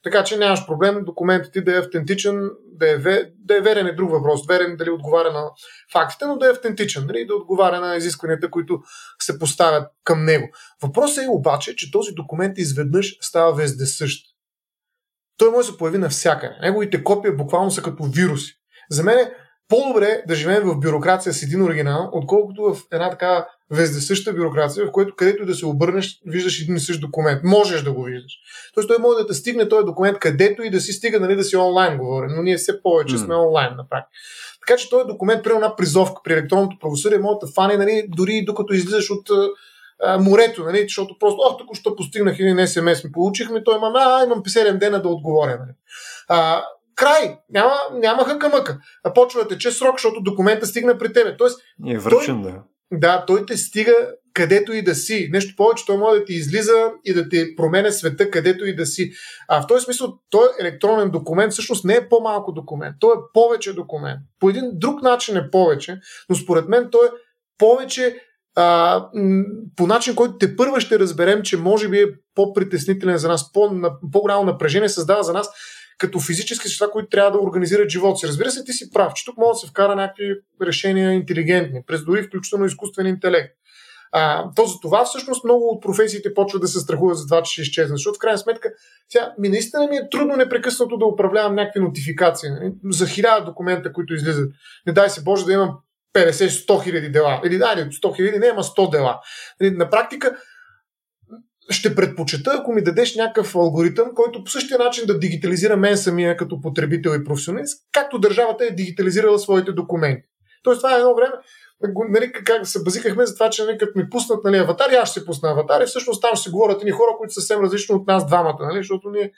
Така че нямаш проблем документът ти да е автентичен, да е, да е верен е друг въпрос. Верен дали отговаря на фактите, но да е автентичен, нали? да отговаря на изискванията, които се поставят към него. Въпросът е обаче, че този документ изведнъж става вездесъщ той може да се появи навсякъде. Неговите копия буквално са като вируси. За мен е по-добре да живеем в бюрокрация с един оригинал, отколкото в една така вездесъща бюрокрация, в което където и да се обърнеш, виждаш един и същ документ. Можеш да го виждаш. Тоест той може да те стигне този документ където и да си стига, нали, да си онлайн говорим, но ние все повече mm. сме онлайн на практика. Така че този документ, при една призовка при електронното правосъдие, може да фане, нали, дори докато излизаш от а, морето, нали? защото просто, ох, тук що постигнах един СМС ми получихме, той има, а, имам 7 дена да отговоря. Нали? А, край, няма, няма хъкамъка. А почва да тече срок, защото документа стигна при тебе. Тоест, е връчен, той, да. Да, той те стига където и да си. Нещо повече, той може да ти излиза и да ти променя света където и да си. А в този смисъл, той електронен документ всъщност не е по-малко документ. Той е повече документ. По един друг начин е повече, но според мен той е повече а, по начин, който те първа ще разберем, че може би е по-притеснителен за нас, по, по-голямо напрежение създава за нас като физически неща, които трябва да организират живота си. Разбира се, ти си прав, че тук може да се вкара някакви решения интелигентни, през дори включително изкуствен интелект. А, то за това всъщност много от професиите почват да се страхуват за това, че ще изчезнат. Защото в крайна сметка, сега, ми наистина ми е трудно непрекъснато да управлявам някакви нотификации. Нали? За хиляда документа, които излизат. Не дай се Боже да имам 50-100 хиляди дела. Или да, 100 хиляди, не, има 100 дела. Нали, на практика ще предпочета, ако ми дадеш някакъв алгоритъм, който по същия начин да дигитализира мен самия като потребител и професионалист, както държавата е дигитализирала своите документи. Тоест това е едно време, нали, как се базикахме за това, че нали, като ми пуснат нали, аватар, аз ще се пусна аватар и всъщност там ще се говорят и хора, които са съвсем различни от нас двамата, нали, защото ние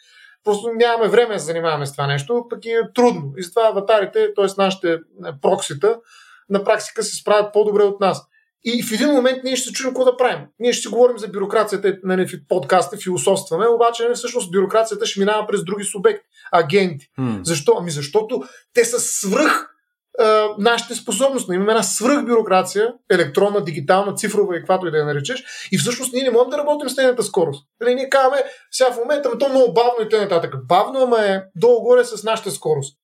просто нямаме време да се занимаваме с това нещо, пък е трудно. И затова аватарите, т.е. нашите проксита, на практика се справят по-добре от нас. И в един момент ние ще се чуем какво да правим. Ние ще си говорим за бюрокрацията, нали, в подкаста философстваме, обаче нали, всъщност бюрокрацията ще минава през други субекти, агенти. Hmm. Защо? Ами защото те са свръх а, нашите способности. Имаме една свръхбюрокрация, електронна, дигитална, цифрова и каквато и да я наречеш. И всъщност ние не можем да работим с нейната скорост. Нали, ние казваме, сега в момента, то много бавно и т.н. Бавно, ама е долу-горе с нашата скорост.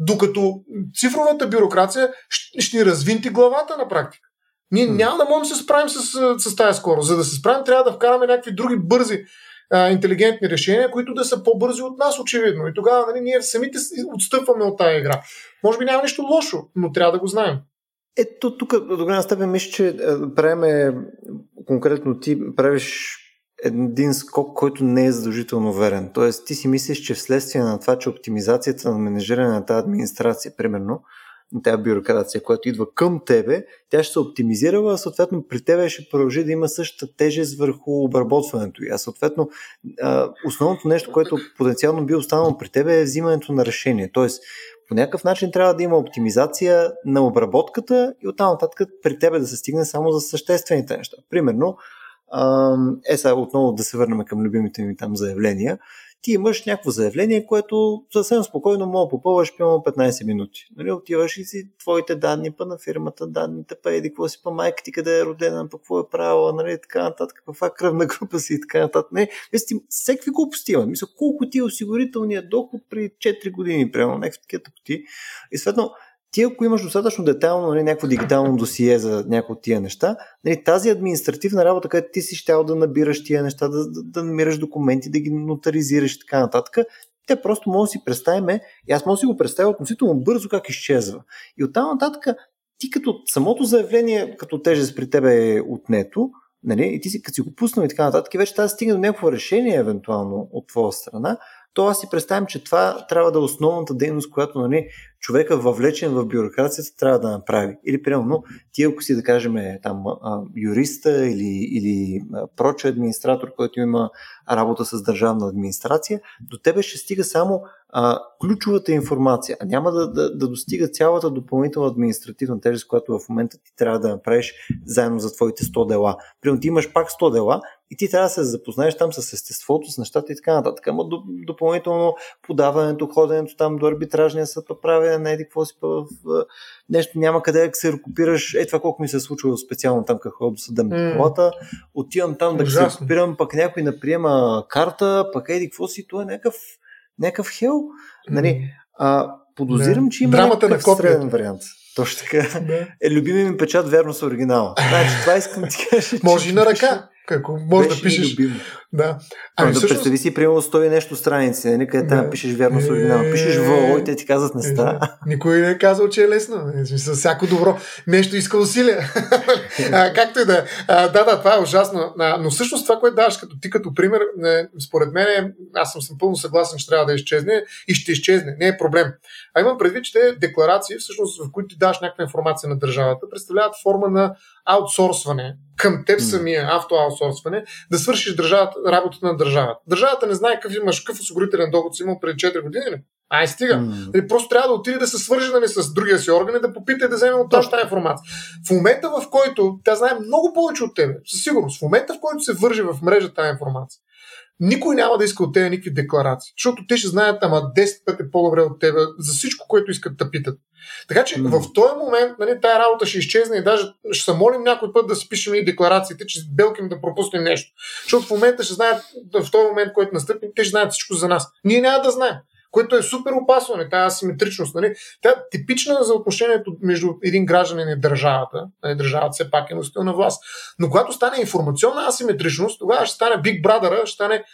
Докато цифровата бюрокрация ще, ще ни развинти главата на практика. Ние няма да можем да се справим с, с тази скорост. За да се справим, трябва да вкараме някакви други бързи а, интелигентни решения, които да са по-бързи от нас, очевидно. И тогава нали, ние самите отстъпваме от тази игра. Може би няма нищо лошо, но трябва да го знаем. Ето тук до голяма степен мисля, че правиме конкретно ти правиш един скок, който не е задължително верен. Тоест, ти си мислиш, че вследствие на това, че оптимизацията на менеджиране на тази администрация, примерно, на тази бюрокрация, която идва към тебе, тя ще се оптимизира, а съответно при тебе ще продължи да има същата тежест върху обработването. И а съответно основното нещо, което потенциално би останало при тебе е взимането на решение. Тоест, по някакъв начин трябва да има оптимизация на обработката и оттам нататък при тебе да се стигне само за съществените неща. Примерно, е, сега отново да се върнем към любимите ми там заявления. Ти имаш някакво заявление, което съвсем спокойно мога попълваш пълно 15 минути. Нали, отиваш и си твоите данни, па на фирмата, данните, па еди какво си, па майка ти къде е родена, па какво е правила, нали, така нататък, каква кръвна група си и така нататък. Не, ти, всеки глупости има. Мисля, колко ти е осигурителният доход при 4 години, примерно, някакви такива тъпоти. И съответно, ти ако имаш достатъчно детайлно нали, някакво дигитално досие за някои от тия неща, нали, тази административна работа, където ти си щял да набираш тия неща, да, да, да намираш документи, да ги нотаризираш и така нататък, те просто може да си представим, и аз мога да си го представя относително бързо как изчезва. И оттам нататък, ти като самото заявление, като тежест при тебе е отнето, нали, и ти си, като си го пуснал и така нататък, вече тази стигне до някакво решение, евентуално, от твоя страна, то аз си представям, че това трябва да е основната дейност, която нали, човека въвлечен в бюрокрацията трябва да направи. Или, примерно, ти ако си, да кажем, там, юриста или, или проче администратор, който има работа с държавна администрация, до тебе ще стига само а, ключовата информация, няма да, да, да достига цялата допълнителна административна тежест, която в момента ти трябва да направиш заедно за твоите 100 дела. Примерно ти имаш пак 100 дела и ти трябва да се запознаеш там с естеството, с нещата и така нататък. Ама допълнително подаването, ходенето там до арбитражния съд, правене на еди какво си в, нещо няма къде да се рекопираш. Е, това колко ми се е случило специално там, като ходя до съдебната mm. палата. Отивам там да се рекопирам, пък някой наприема карта, пък еди какво си, това е някакъв някакъв хел. Нали, а, подозирам, че има Драмата някакъв на среден вариант. Точно така. Да. Е, любими ми печат верно с оригинала. Значи, това искам да ти кажа. Може и на ръка. Какво може да пишеш. Любимо. Да. Ами, да всъщност... представи си, примерно, стои нещо страници, нали, където да. там пишеш вярно с оригинал. Пишеш ВО и те ти казват не става. Никой не е казал, че е лесно. С всяко добро нещо иска усилия. а, както и да а, Да, да, това е ужасно. А, но всъщност това, което даваш като ти като пример, не, според мен, аз съм, съм пълно съгласен, че трябва да изчезне и ще изчезне. Не е проблем. А имам предвид, че те декларации, всъщност, в които ти даваш някаква информация на държавата, представляват форма на аутсорсване към теб самия, автоаутсорсване, да свършиш държавата, работата на държавата. Държавата не знае какъв имаш, какъв осигурителен доход си имал преди 4 години. Ли? Ай, стига. Mm. Просто трябва да отиде да се свърже нали, с другия си орган и да попита и да вземе от тази информация. В момента, в който тя знае много повече от тебе, със сигурност, в момента, в който се вържи в мрежа тази информация, никой няма да иска от тебе никакви декларации, защото те ще знаят ама 10 пъти по-добре от тебе за всичко, което искат да питат. Така че mm. в този момент нали, тая работа ще изчезне и даже ще се молим някой път да спишем и декларациите, че белким да пропуснем нещо. Защото в момента ще знаят, в този момент, който настъпи, те ще знаят всичко за нас. Ние няма да знаем което е супер опасно, не, тази асиметричност. Нали? Тя е типична за отношението между един гражданин и държавата. Нали? Държавата все пак е носител на власт. Но когато стане информационна асиметричност, тогава ще стане Big Brother, ще стане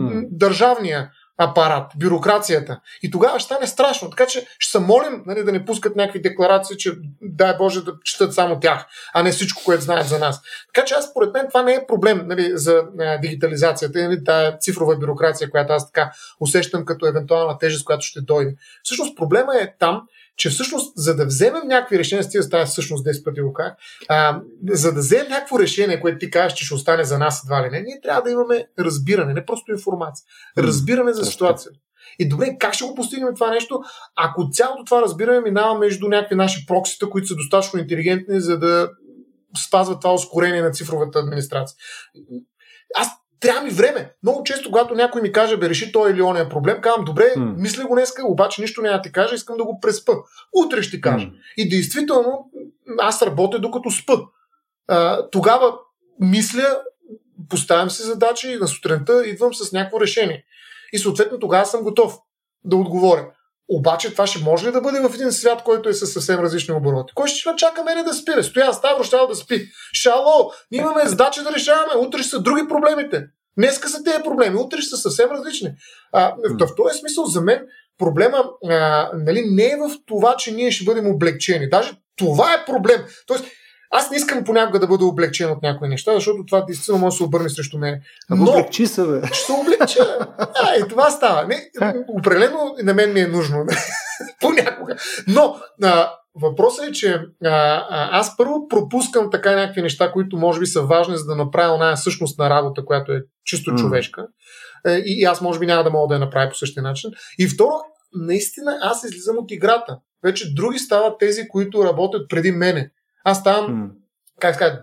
mm. държавния апарат, бюрокрацията. И тогава ще стане страшно. Така че ще се молим нали, да не пускат някакви декларации, че дай Боже да четат само тях, а не всичко, което знаят за нас. Така че аз, според мен, това не е проблем нали, за а, дигитализацията, нали, тая цифрова бюрокрация, която аз така усещам като евентуална тежест, която ще дойде. Всъщност проблема е там, че всъщност, за да вземем някакви решения, стига тази всъщност 10 пъти го а, за да вземем някакво решение, което ти кажеш, че ще остане за нас едва ли не, ние трябва да имаме разбиране, не просто информация. Разбиране за ситуацията. И добре, как ще го постигнем това нещо, ако цялото това разбиране минава между някакви наши проксита, които са достатъчно интелигентни, за да спазват това ускорение на цифровата администрация. Аз трябва ми време. Много често, когато някой ми каже, бе, реши той или ония проблем, казвам, добре, mm. мисля го днеска, обаче нищо няма да ти кажа, искам да го преспа. Утре ще ти кажа. Mm. И действително, аз работя докато спа. А, тогава мисля, поставям си задачи и на сутринта идвам с някакво решение. И съответно тогава съм готов да отговоря. Обаче това ще може ли да бъде в един свят, който е със съвсем различни обороти? Кой ще чака мене да спи? Стоя Ставро ще да спи. Шало, ние имаме задача да решаваме. Утре ще са други проблемите. Днеска са тези проблеми, утре ще са съвсем различни. А, в този смисъл за мен проблема а, нали, не е в това, че ние ще бъдем облегчени. Даже това е проблем. Тоест, аз не искам понякога да бъда облегчен от някои неща, защото това действително може да се обърне срещу мен. Но облегчи се, бе. Ще се облегча. А, и това става. Не, определено на мен ми е нужно. Понякога. Но а, въпросът е, че а, а, аз първо пропускам така някакви неща, които може би са важни, за да направя оная същност на работа, която е чисто mm. човешка. Е, и, и аз може би няма да мога да я направя по същия начин. И второ, наистина аз излизам от играта. Вече други стават тези, които работят преди мене. Аз ставам, mm. как сказать,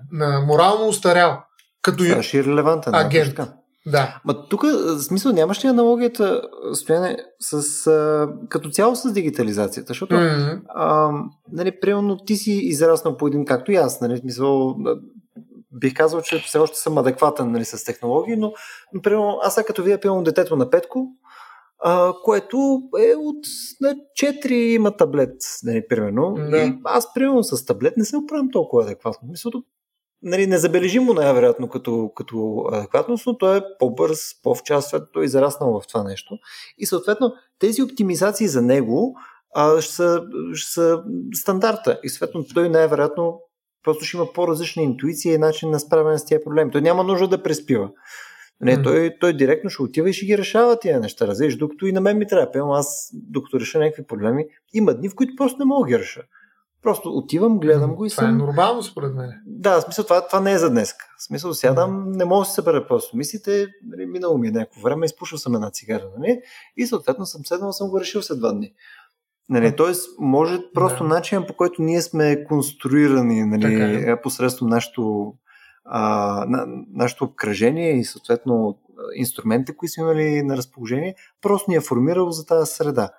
морално устарял. Като Ставаш и релевантен. Агент. Да, да. Ма тук, смисъл, нямаш ли аналогията, стояне, с, а, като цяло с дигитализацията? Защото, mm-hmm. а, нали, примерно, ти си израснал по един, както и аз, нали, смисъл, бих казал, че все още съм адекватен нали, с технологии, но, примерно, аз сега като видя, примерно, детето на Петко, а, което е от на 4 има таблет, нали, примерно. Да. И аз, примерно, с таблет не се оправям толкова адекватно. Мислото, нали, незабележимо най-вероятно като, като адекватност, но той е по-бърз, по-вчас, той е зараснал в това нещо. И съответно, тези оптимизации за него а, ще, са, ще са стандарта. И съответно, той най-вероятно просто ще има по-различна интуиция и начин на справяне с тези проблеми. Той няма нужда да преспива. Не, mm. той, той директно ще отива и ще ги решава тия неща. Разбираш, докато и на мен ми трябва. Пълно аз, докато реша някакви проблеми, има дни, в които просто не мога да ги реша. Просто отивам, гледам го и това съм... Това е нормално според мен. Да, в смисъл това, това не е за днес. В смисъл сядам, не мога да се събера просто. Мислите, нали, минало ми е някакво време, изпушил съм една цигара, нали? И съответно съм седнал, съм го решил след два дни. Нали, тоест, може просто да. начин по който ние сме конструирани нали, е. посредством нашето, а, на, нашето обкръжение и съответно инструментите, които сме имали на разположение, просто ни е формирало за тази среда.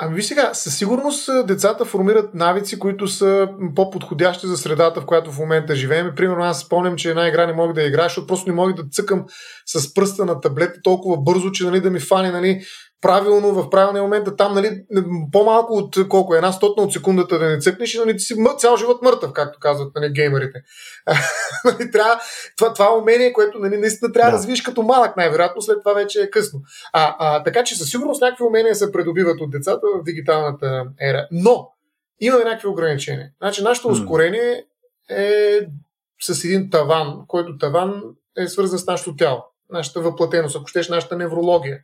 Ами ви сега, със сигурност децата формират навици, които са по-подходящи за средата, в която в момента живеем. Примерно аз спомням, че една игра не мога да играя, защото просто не мога да цъкам с пръста на таблета толкова бързо, че нали, да ми фане нали, правилно, в правилния момент, да там нали, по-малко от колко е, една стотна от секундата да не цъкнеш и нали, ти си цял живот мъртъв, както казват нали, геймерите. нали, трябва, това, това умение, което нали, наистина трябва да. да развиеш като малък, най-вероятно, след това вече е късно. А, а, така че със сигурност някакви умения се придобиват от децата в дигиталната ера. Но имаме някакви ограничения. Значи, нашето ускорение е с един таван, който таван е свързан с нашето тяло, нашата въплатеност, ако щеш, нашата неврология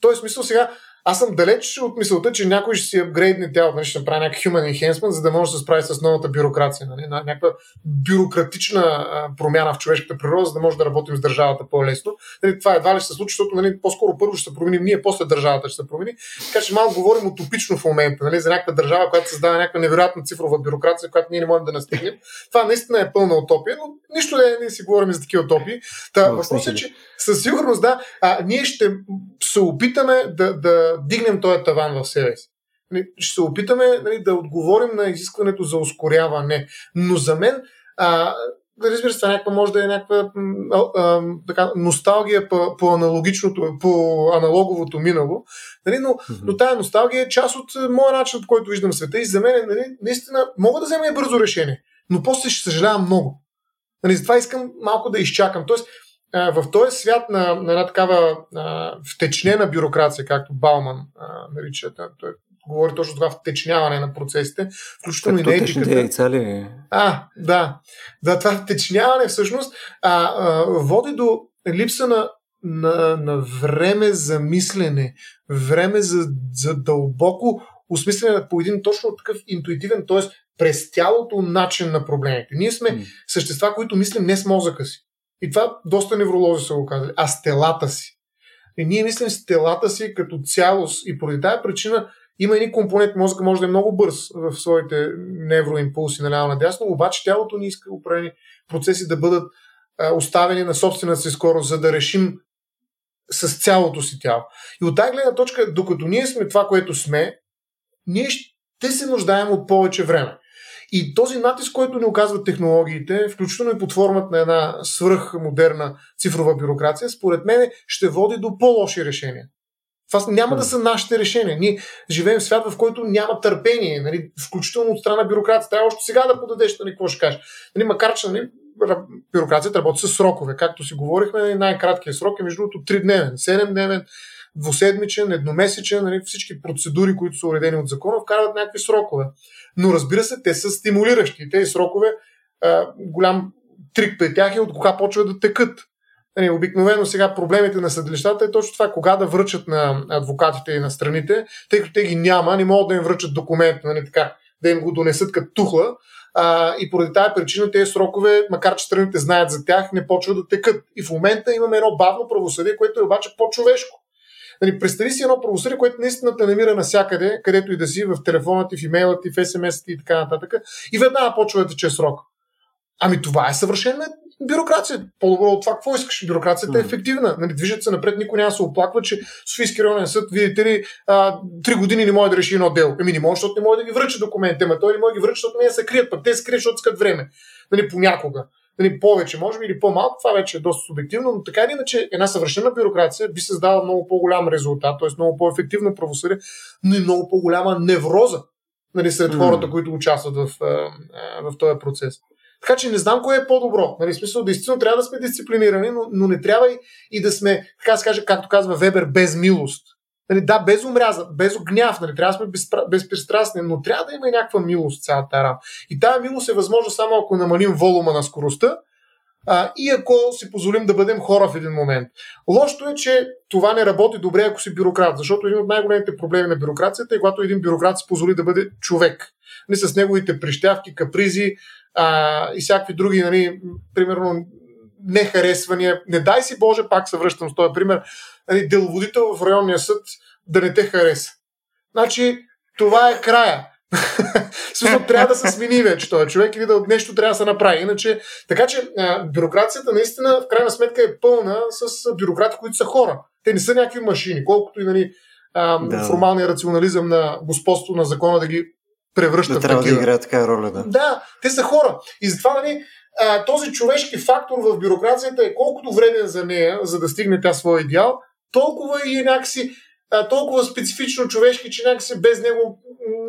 този смисъл сега аз съм далеч от мисълта, че някой ще си апгрейдне тялото, нали, ще направи някакъв human enhancement, за да може да се справи с новата бюрокрация. Нали, някаква бюрократична промяна в човешката природа, за да може да работим с държавата по-лесно. Нали, това едва ли ще се случи, защото нали, по-скоро първо ще се променим ние, после държавата ще се промени. Така че малко говорим утопично в момента нали, за някаква държава, която създава някаква невероятна цифрова бюрокрация, която ние не можем да настигнем. Това наистина е пълна утопия, но нищо не, не си говорим за такива утопии. Та, въпросът е, че със сигурност да, а, ние ще се опитаме да, да дигнем този таван в себе си. Нали, ще се опитаме нали, да отговорим на изискването за ускоряване. Но за мен, а, разбира се, някаква може да е някаква а, а, така, носталгия по, по аналогичното, по аналоговото минало, нали, но, mm-hmm. но тая носталгия е част от моя начин, по който виждам света и за мен нали, наистина мога да взема и бързо решение, но после ще съжалявам много. Нали, затова искам малко да изчакам. Тоест, в този свят на, на една такава а, втечнена бюрокрация, както Бауман а, нарича, той говори точно това втечняване на процесите, включително и на етиката. Яйца ли? А, да. Да, това втечняване всъщност а, а, води до липса на, на, на време за мислене, време за, за дълбоко осмислене по един точно такъв интуитивен, т.е. през тялото начин на проблемите. Ние сме mm. същества, които мислим не с мозъка си. И това доста невролози са го казали. А с телата си. И ние мислим с телата си като цялост и поради тази причина има един компонент, мозъка може да е много бърз в своите невроимпулси наляво надясно, обаче тялото ни иска определени процеси да бъдат оставени на собствената си скорост, за да решим с цялото си тяло. И от тази гледна точка, докато ние сме това, което сме, ние ще се нуждаем от повече време. И този натиск, който ни оказват технологиите, включително и под формата на една свръхмодерна цифрова бюрокрация, според мен ще води до по-лоши решения. Това няма да са нашите решения. Ние живеем в свят, в който няма търпение, нали, включително от страна бюрокрация. Трябва още сега да подадеш, нали, какво ще кажеш. Нали, макар че нали, бюрокрацията работи с срокове. Както си говорихме, най-краткият срок е между другото 3-дневен, 7-дневен, двуседмичен, едномесечен, нали, всички процедури, които са уредени от закона, вкарват някакви срокове. Но разбира се, те са стимулиращи. Тези срокове, а, голям трик при тях е от кога почва да текат. Нали, обикновено сега проблемите на съдилищата е точно това, кога да връчат на адвокатите и на страните, тъй като те ги няма, не могат да им връчат документ, нали, така, да им го донесат като тухла. А, и поради тази причина тези срокове, макар че страните знаят за тях, не почват да текат. И в момента имаме едно бавно правосъдие, което е обаче по-човешко. Нали, представи си едно правосъдие, което наистина те намира навсякъде, където и да си, в телефона ти, в имейла ти, в смс и така нататък. И веднага почва да тече срок. Ами това е съвършена бюрокрация. По-добро от това, какво искаш? Бюрокрацията е ефективна. Нали, движат се напред, никой няма се оплаква, че Софийски районен съд, видите ли, три години не може да реши едно дело. Еми не може, защото не може да ги връча документите, ама той не може да ги връча, защото не се крият, пък те се крият, защото искат време. Нали, понякога нали, повече, може би, или по-малко, това вече е доста субективно, но така или иначе една съвършена бюрокрация би създала много по-голям резултат, т.е. много по-ефективно правосъдие, но и много по-голяма невроза нали, сред mm. хората, които участват в, в този процес. Така че не знам кое е по-добро. Нали, смисъл, действително трябва да сме дисциплинирани, но, но не трябва и, и да сме, така да се каже, както казва Вебер, без милост. Нали, да, без омряза, без гняв, нали, трябва да сме безпристрастни, но трябва да има и някаква милост цялата работа. И тази милост е възможна само ако намалим волума на скоростта, а, и ако си позволим да бъдем хора в един момент. Лошото е, че това не работи добре, ако си бюрократ, защото един от най-големите проблеми на бюрокрацията е когато един бюрократ си позволи да бъде човек. Не с неговите прищявки, капризи а, и всякакви други, нали, примерно, нехаресвания. Не дай си Боже, пак се връщам с този пример, нали, деловодител в районния съд да не те хареса. Значи, това е края. Смисъл, трябва да се смени вече този човек или да нещо трябва да се направи. Иначе, така че а, бюрокрацията наистина в крайна сметка е пълна с бюрократи, които са хора. Те не са някакви машини, колкото и нали, а, да. формалния рационализъм на господство на закона да ги превръща да, в трябва такива. да играе така роля, да. Да, те са хора. И затова нали, а, този човешки фактор в бюрокрацията е колкото вреден за нея, за да стигне тя своя идеал, толкова и някакси а, толкова специфично човешки, че някакси без него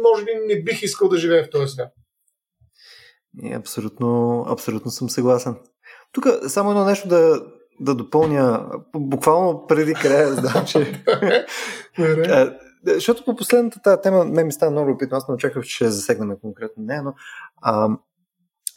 може би не бих искал да живея в този свят. И абсолютно, абсолютно съм съгласен. Тук само едно нещо да, да допълня, буквално преди края, знам, че... Защото по последната тази тема не ми става много любопитно, аз не очаквах, че ще засегнем конкретно не, но а,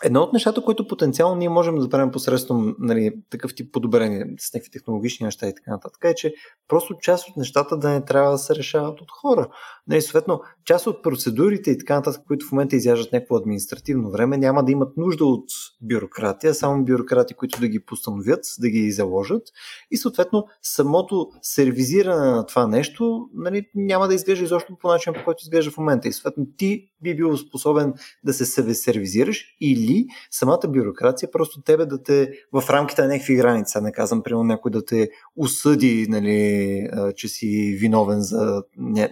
Едно от нещата, които потенциално ние можем да правим посредством нали, такъв тип подобрение с някакви технологични неща и така нататък, е, че просто част от нещата да не трябва да се решават от хора. Нали, съответно, част от процедурите и така нататък, които в момента изяждат някакво административно време, няма да имат нужда от бюрократия, само бюрократи, които да ги постановят, да ги заложат и съответно самото сервизиране на това нещо нали, няма да изглежда изобщо по начин, по който изглежда в момента. И съответно ти би бил способен да се сервизираш или самата бюрокрация просто тебе да те в рамките на някакви граници, не казвам, примерно някой да те осъди, нали, че си виновен за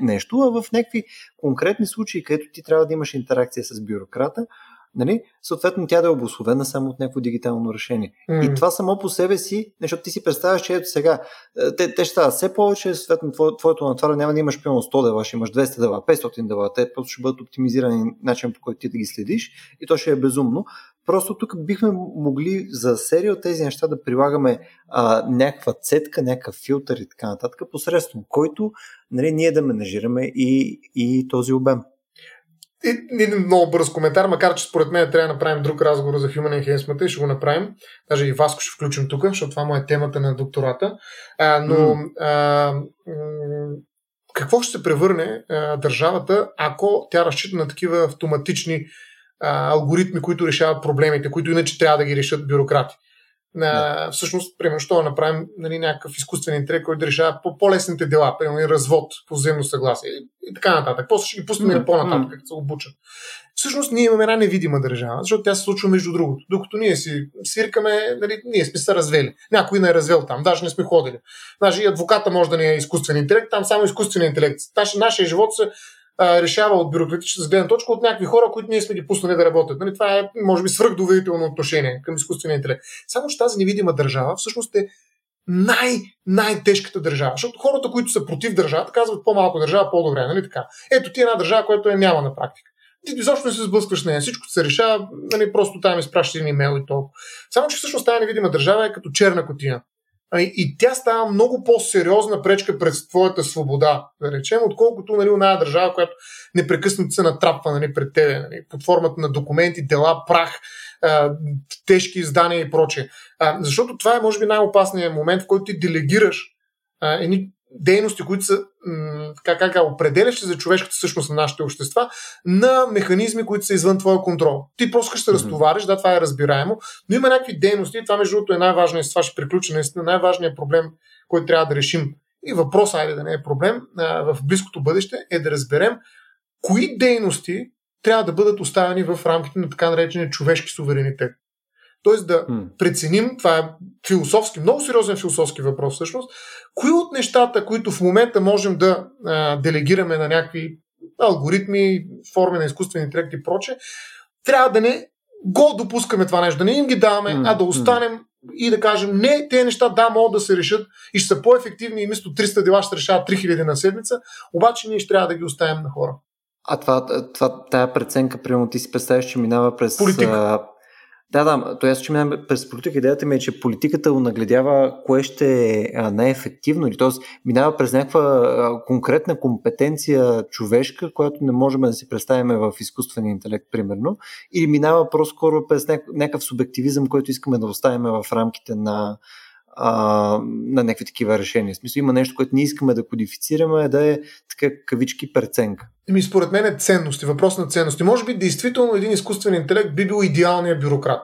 нещо, а в някакви конкретни случаи, където ти трябва да имаш интеракция с бюрократа, нали, съответно тя да е обословена само от някакво дигитално решение. Mm. И това само по себе си, защото ти си представяш, че ето сега, те, те ще стават все повече, съответно твое, твоето натваря няма да имаш примерно 100 дела, ще имаш 200 дела, 500 дела, те просто ще бъдат оптимизирани начин по който ти да ги следиш и то ще е безумно. Просто тук бихме могли за серия от тези неща да прилагаме а, някаква цетка, някакъв филтър и така нататък, посредством който нали, ние да менажираме и, и този обем. Един много бърз коментар, макар че според мен трябва да направим друг разговор за Human Enhancement и ще го направим. Даже и Васко ще включим тук, защото това му е темата на доктората. А, но mm. а, м- какво ще се превърне а, държавата, ако тя разчита на такива автоматични а, алгоритми, които решават проблемите, които иначе трябва да ги решат бюрократи? На, всъщност, примерно, да направим нали, някакъв изкуствен интелект, който да решава по-лесните дела, примерно развод по взаимно съгласие и, и така нататък. После ще ги пуснем mm-hmm. по-нататък, като се обучат. Всъщност, ние имаме една невидима държава, защото тя се случва между другото. Докато ние си свиркаме, нали, ние сме се развели. Някой не е развел там, даже не сме ходили. Даже и адвоката може да не е изкуствен интелект, там само изкуствен интелект. нашия живот се решава от бюрократичната гледна точка от някакви хора, които ние сме ги пуснали да работят. Нали? Това е, може би, свръхдоверително отношение към изкуствения интелект. Само, че тази невидима държава всъщност е най- най-тежката държава. Защото хората, които са против държавата, казват по-малко държава, по-добре. Нали така? Ето ти е една държава, която е няма на практика. Ти изобщо не се сблъскваш нея. Всичко се решава, нали, просто там изпращаш един имейл и толкова. Само, че всъщност тази невидима държава е като черна котия. И тя става много по-сериозна пречка пред твоята свобода, да речем, отколкото нали, една държава, която непрекъснато се натрапва нали, пред тебе, нали, под формата на документи, дела, прах, а, тежки издания и прочее. А, защото това е, може би, най-опасният момент, в който ти делегираш а, едни дейности, които са как, как, как, определящи за човешката същност на нашите общества, на механизми, които са извън твоя контрол. Ти просто ще се разтовариш, да, това е разбираемо, но има някакви дейности, това между другото е най-важният, с това ще приключа наистина, най-важният проблем, който трябва да решим. И въпрос, айде да не е проблем, в близкото бъдеще е да разберем кои дейности трябва да бъдат оставени в рамките на така наречения човешки суверенитет. Тоест да преценим, това е философски, много сериозен философски въпрос всъщност, кои от нещата, които в момента можем да а, делегираме на някакви алгоритми, форми на изкуствени интелект и проче, трябва да не го допускаме това нещо, да не им ги даваме, mm, а да останем mm. и да кажем, не, тези неща да, могат да се решат и ще са по-ефективни и вместо 300 дела ще решават 3000 на седмица, обаче ние ще трябва да ги оставим на хора. А това, това тая преценка, примерно ти си представяш, че минава през... Политика Да, да, то аз че през политика. Идеята ми е, че политиката нагледява кое ще е най-ефективно, или т.е. минава през някаква конкретна компетенция човешка, която не можем да си представим в изкуствен интелект, примерно, или минава по-скоро през някакъв субективизъм, който искаме да оставим в рамките на, а, на някакви такива решения. В смисъл има нещо, което не искаме да кодифицираме, да е така кавички преценка. Еми, според мен е ценности, въпрос на ценности. Може би, действително, един изкуствен интелект би бил идеалният бюрократ.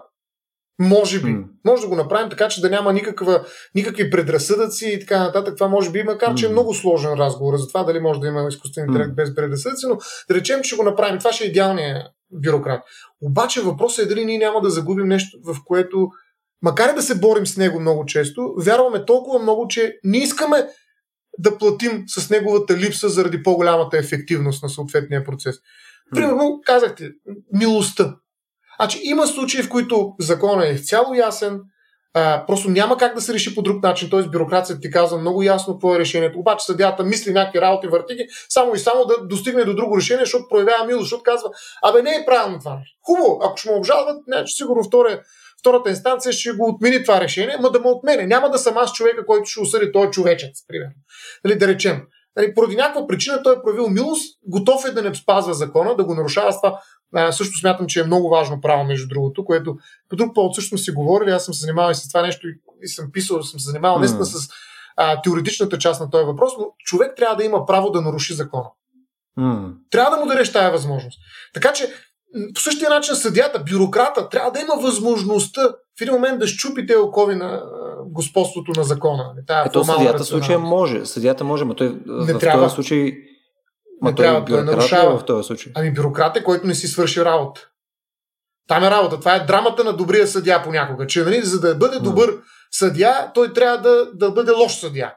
Може би. Mm. Може да го направим така, че да няма никаква, никакви предразсъдъци и така нататък. Това може би, макар че е много сложен разговор за това дали може да има изкуствен интелект mm. без предразсъдъци, но да речем, че ще го направим. Това ще е идеалният бюрократ. Обаче въпросът е дали ние няма да загубим нещо, в което, макар и да се борим с него много често, вярваме толкова много, че не искаме да платим с неговата липса заради по-голямата ефективност на съответния процес. Примерно, казахте, милостта. Значи, има случаи, в които законът е изцяло ясен, а, просто няма как да се реши по друг начин, т.е. бюрокрацията ти казва много ясно какво е решението. Обаче съдята мисли някакви работи, въртиги, само и само да достигне до друго решение, защото проявява милост, защото казва, абе не е правилно това. Хубаво, ако ще му обжалват, не, че сигурно втория, втората инстанция ще го отмени това решение, ма да му отмене. Няма да съм аз човека, който ще осъди този човечец, примерно. Нали, да речем. Нали, поради някаква причина той е проявил милост, готов е да не спазва закона, да го нарушава това. А, също смятам, че е много важно право, между другото, което по друг повод също си говорили. Аз съм се занимавал и с това нещо и съм писал, съм се занимавал mm. наистина с а, теоретичната част на този въпрос, но човек трябва да има право да наруши закона. Mm. Трябва да му дадеш тази възможност. Така че по същия начин съдята, бюрократа, трябва да има възможността в един момент да щупи те окови на господството на закона. Нали, тая Ето съдията в случая може. Съдията може, но той не в трябва. този случай Ма не той трябва, той нарушава. в този случай. Ами бюрократ е, който не си свърши работа. Там е работа. Това е драмата на добрия съдя понякога. Че нали, за да бъде добър съдя, той трябва да, да бъде лош съдя.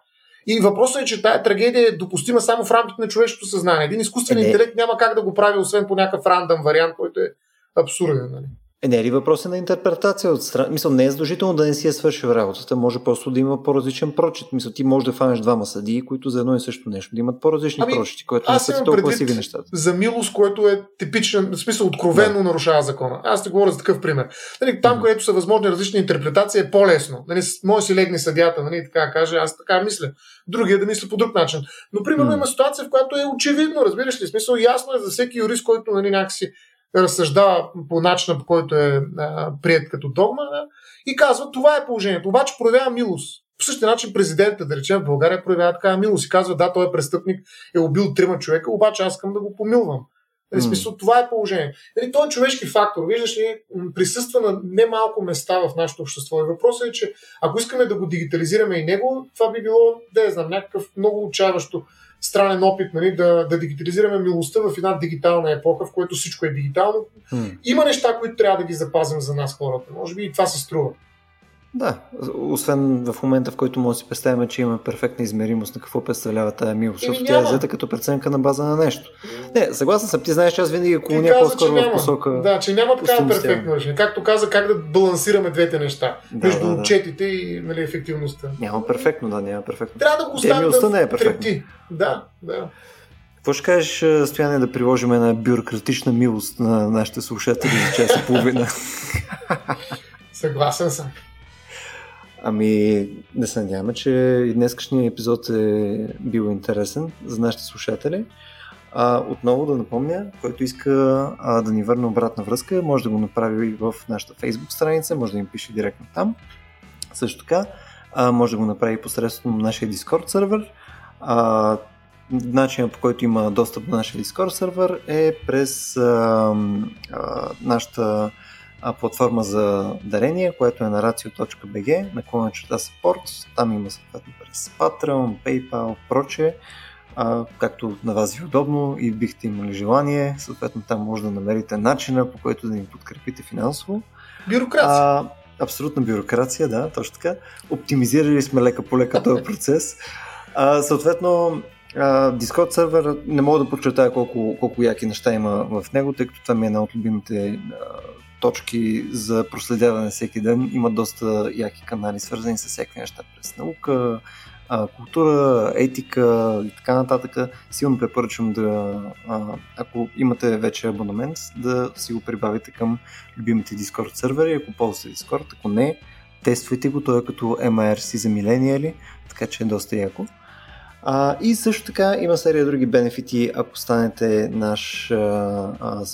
И въпросът е, че тая трагедия е допустима само в рамките на човешкото съзнание. Един изкуствен е, интелект няма как да го прави, освен по някакъв рандъм вариант, който е абсурден. Нали? Е, не е ли въпрос на интерпретация от страна? Мисъл, не е задължително да не си е свършил работата, може просто да има по-различен прочит. Мисъл, ти можеш да фанеш двама съдии, които за едно и също нещо да имат по-различни ами, прочити, което не са толкова сиви нещата. За милост, което е типичен, в смисъл откровенно да. нарушава закона. Аз те говоря за такъв пример. Нали, там, mm-hmm. където са възможни различни интерпретации, е по-лесно. Нали, може си легне съдята, нали, така каже, аз така мисля. Другия да мисля по друг начин. Но примерно mm-hmm. има ситуация, в която е очевидно, разбираш ли, смисъл ясно е за всеки юрист, който нали, някакси разсъждава по начина, по който е а, прият като догма да, и казва, това е положението. Обаче проявява милост. По същия начин президента, да речем, в България проявява такава милост и казва, да, той е престъпник, е убил трима човека, обаче аз искам да го помилвам. В смисъл, това е положение. Нали, той е човешки фактор. Виждаш ли, присъства на немалко места в нашето общество. И въпросът е, че ако искаме да го дигитализираме и него, това би било, да я знам, някакъв много отчаяващо странен опит нали, да, да дигитализираме милостта в една дигитална епоха, в която всичко е дигитално. Hmm. Има неща, които трябва да ги запазим за нас хората. Може би и това се струва. Да, освен в момента, в който може да си представим, че има перфектна измеримост на какво представлява тази милост, защото тя е взета като преценка на база на нещо. Не, съгласен съм, ти знаеш, че аз винаги клоня по-скоро в посока. Да, че няма такава перфектно решение. Както каза, как да балансираме двете неща да, между да, да. отчетите и нали, ефективността. Няма перфектно, да, няма перфектно. Трябва да го оставим да не е перфектно. Да, да. Какво ще кажеш, Стояне, да приложим една бюрократична милост на нашите слушатели за час и половина? Съгласен съм. Ами, да се надяваме, че и днескашният епизод е бил интересен за нашите слушатели. А, отново да напомня, който иска а, да ни върне обратна връзка, може да го направи и в нашата Facebook страница, може да им пише директно там. Също така, а, може да го направи посредством нашия Discord сервер. А, начинът по който има достъп до нашия Discord сервер е през а, а, нашата а, платформа за дарение, което е на racio.bg, наклона черта support. Там има съответно през Patreon, PayPal, прочее. А, както на вас ви е удобно и бихте имали желание, съответно там може да намерите начина по който да ни подкрепите финансово. Бюрокрация. А, абсолютна бюрокрация, да, точно така. Оптимизирали сме лека по лека този процес. А, съответно, Discord сервер не мога да подчертая колко, колко яки неща има в него, тъй като това ми е една от любимите точки за проследяване всеки ден. Има доста яки канали, свързани с всякакви неща. През наука, култура, етика и така нататък, силно препоръчвам да, ако имате вече абонамент, да си го прибавите към любимите Discord сервери, ако ползвате Discord, ако не, тествайте го, той е като MIRC за милениали, така че е доста яко. А, и също така има серия други бенефити, ако станете наш а, а,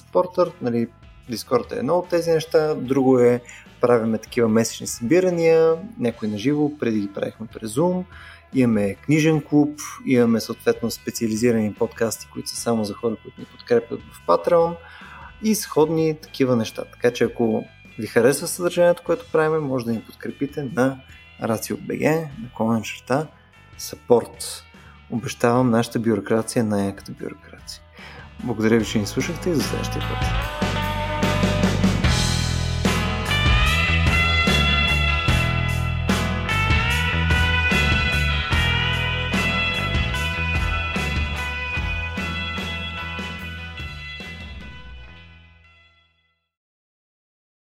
Нали, Discord е едно от тези неща, друго е правиме такива месечни събирания, някои на живо, преди ги правихме през Zoom, имаме книжен клуб, имаме съответно специализирани подкасти, които са само за хора, които ни подкрепят в Patreon и сходни такива неща. Така че ако ви харесва съдържанието, което правим, може да ни подкрепите на RACIO.BG, на комен черта, support. Обещавам нашата бюрокрация най-яката бюрокрация. Благодаря ви, че ни слушахте и за следващия път.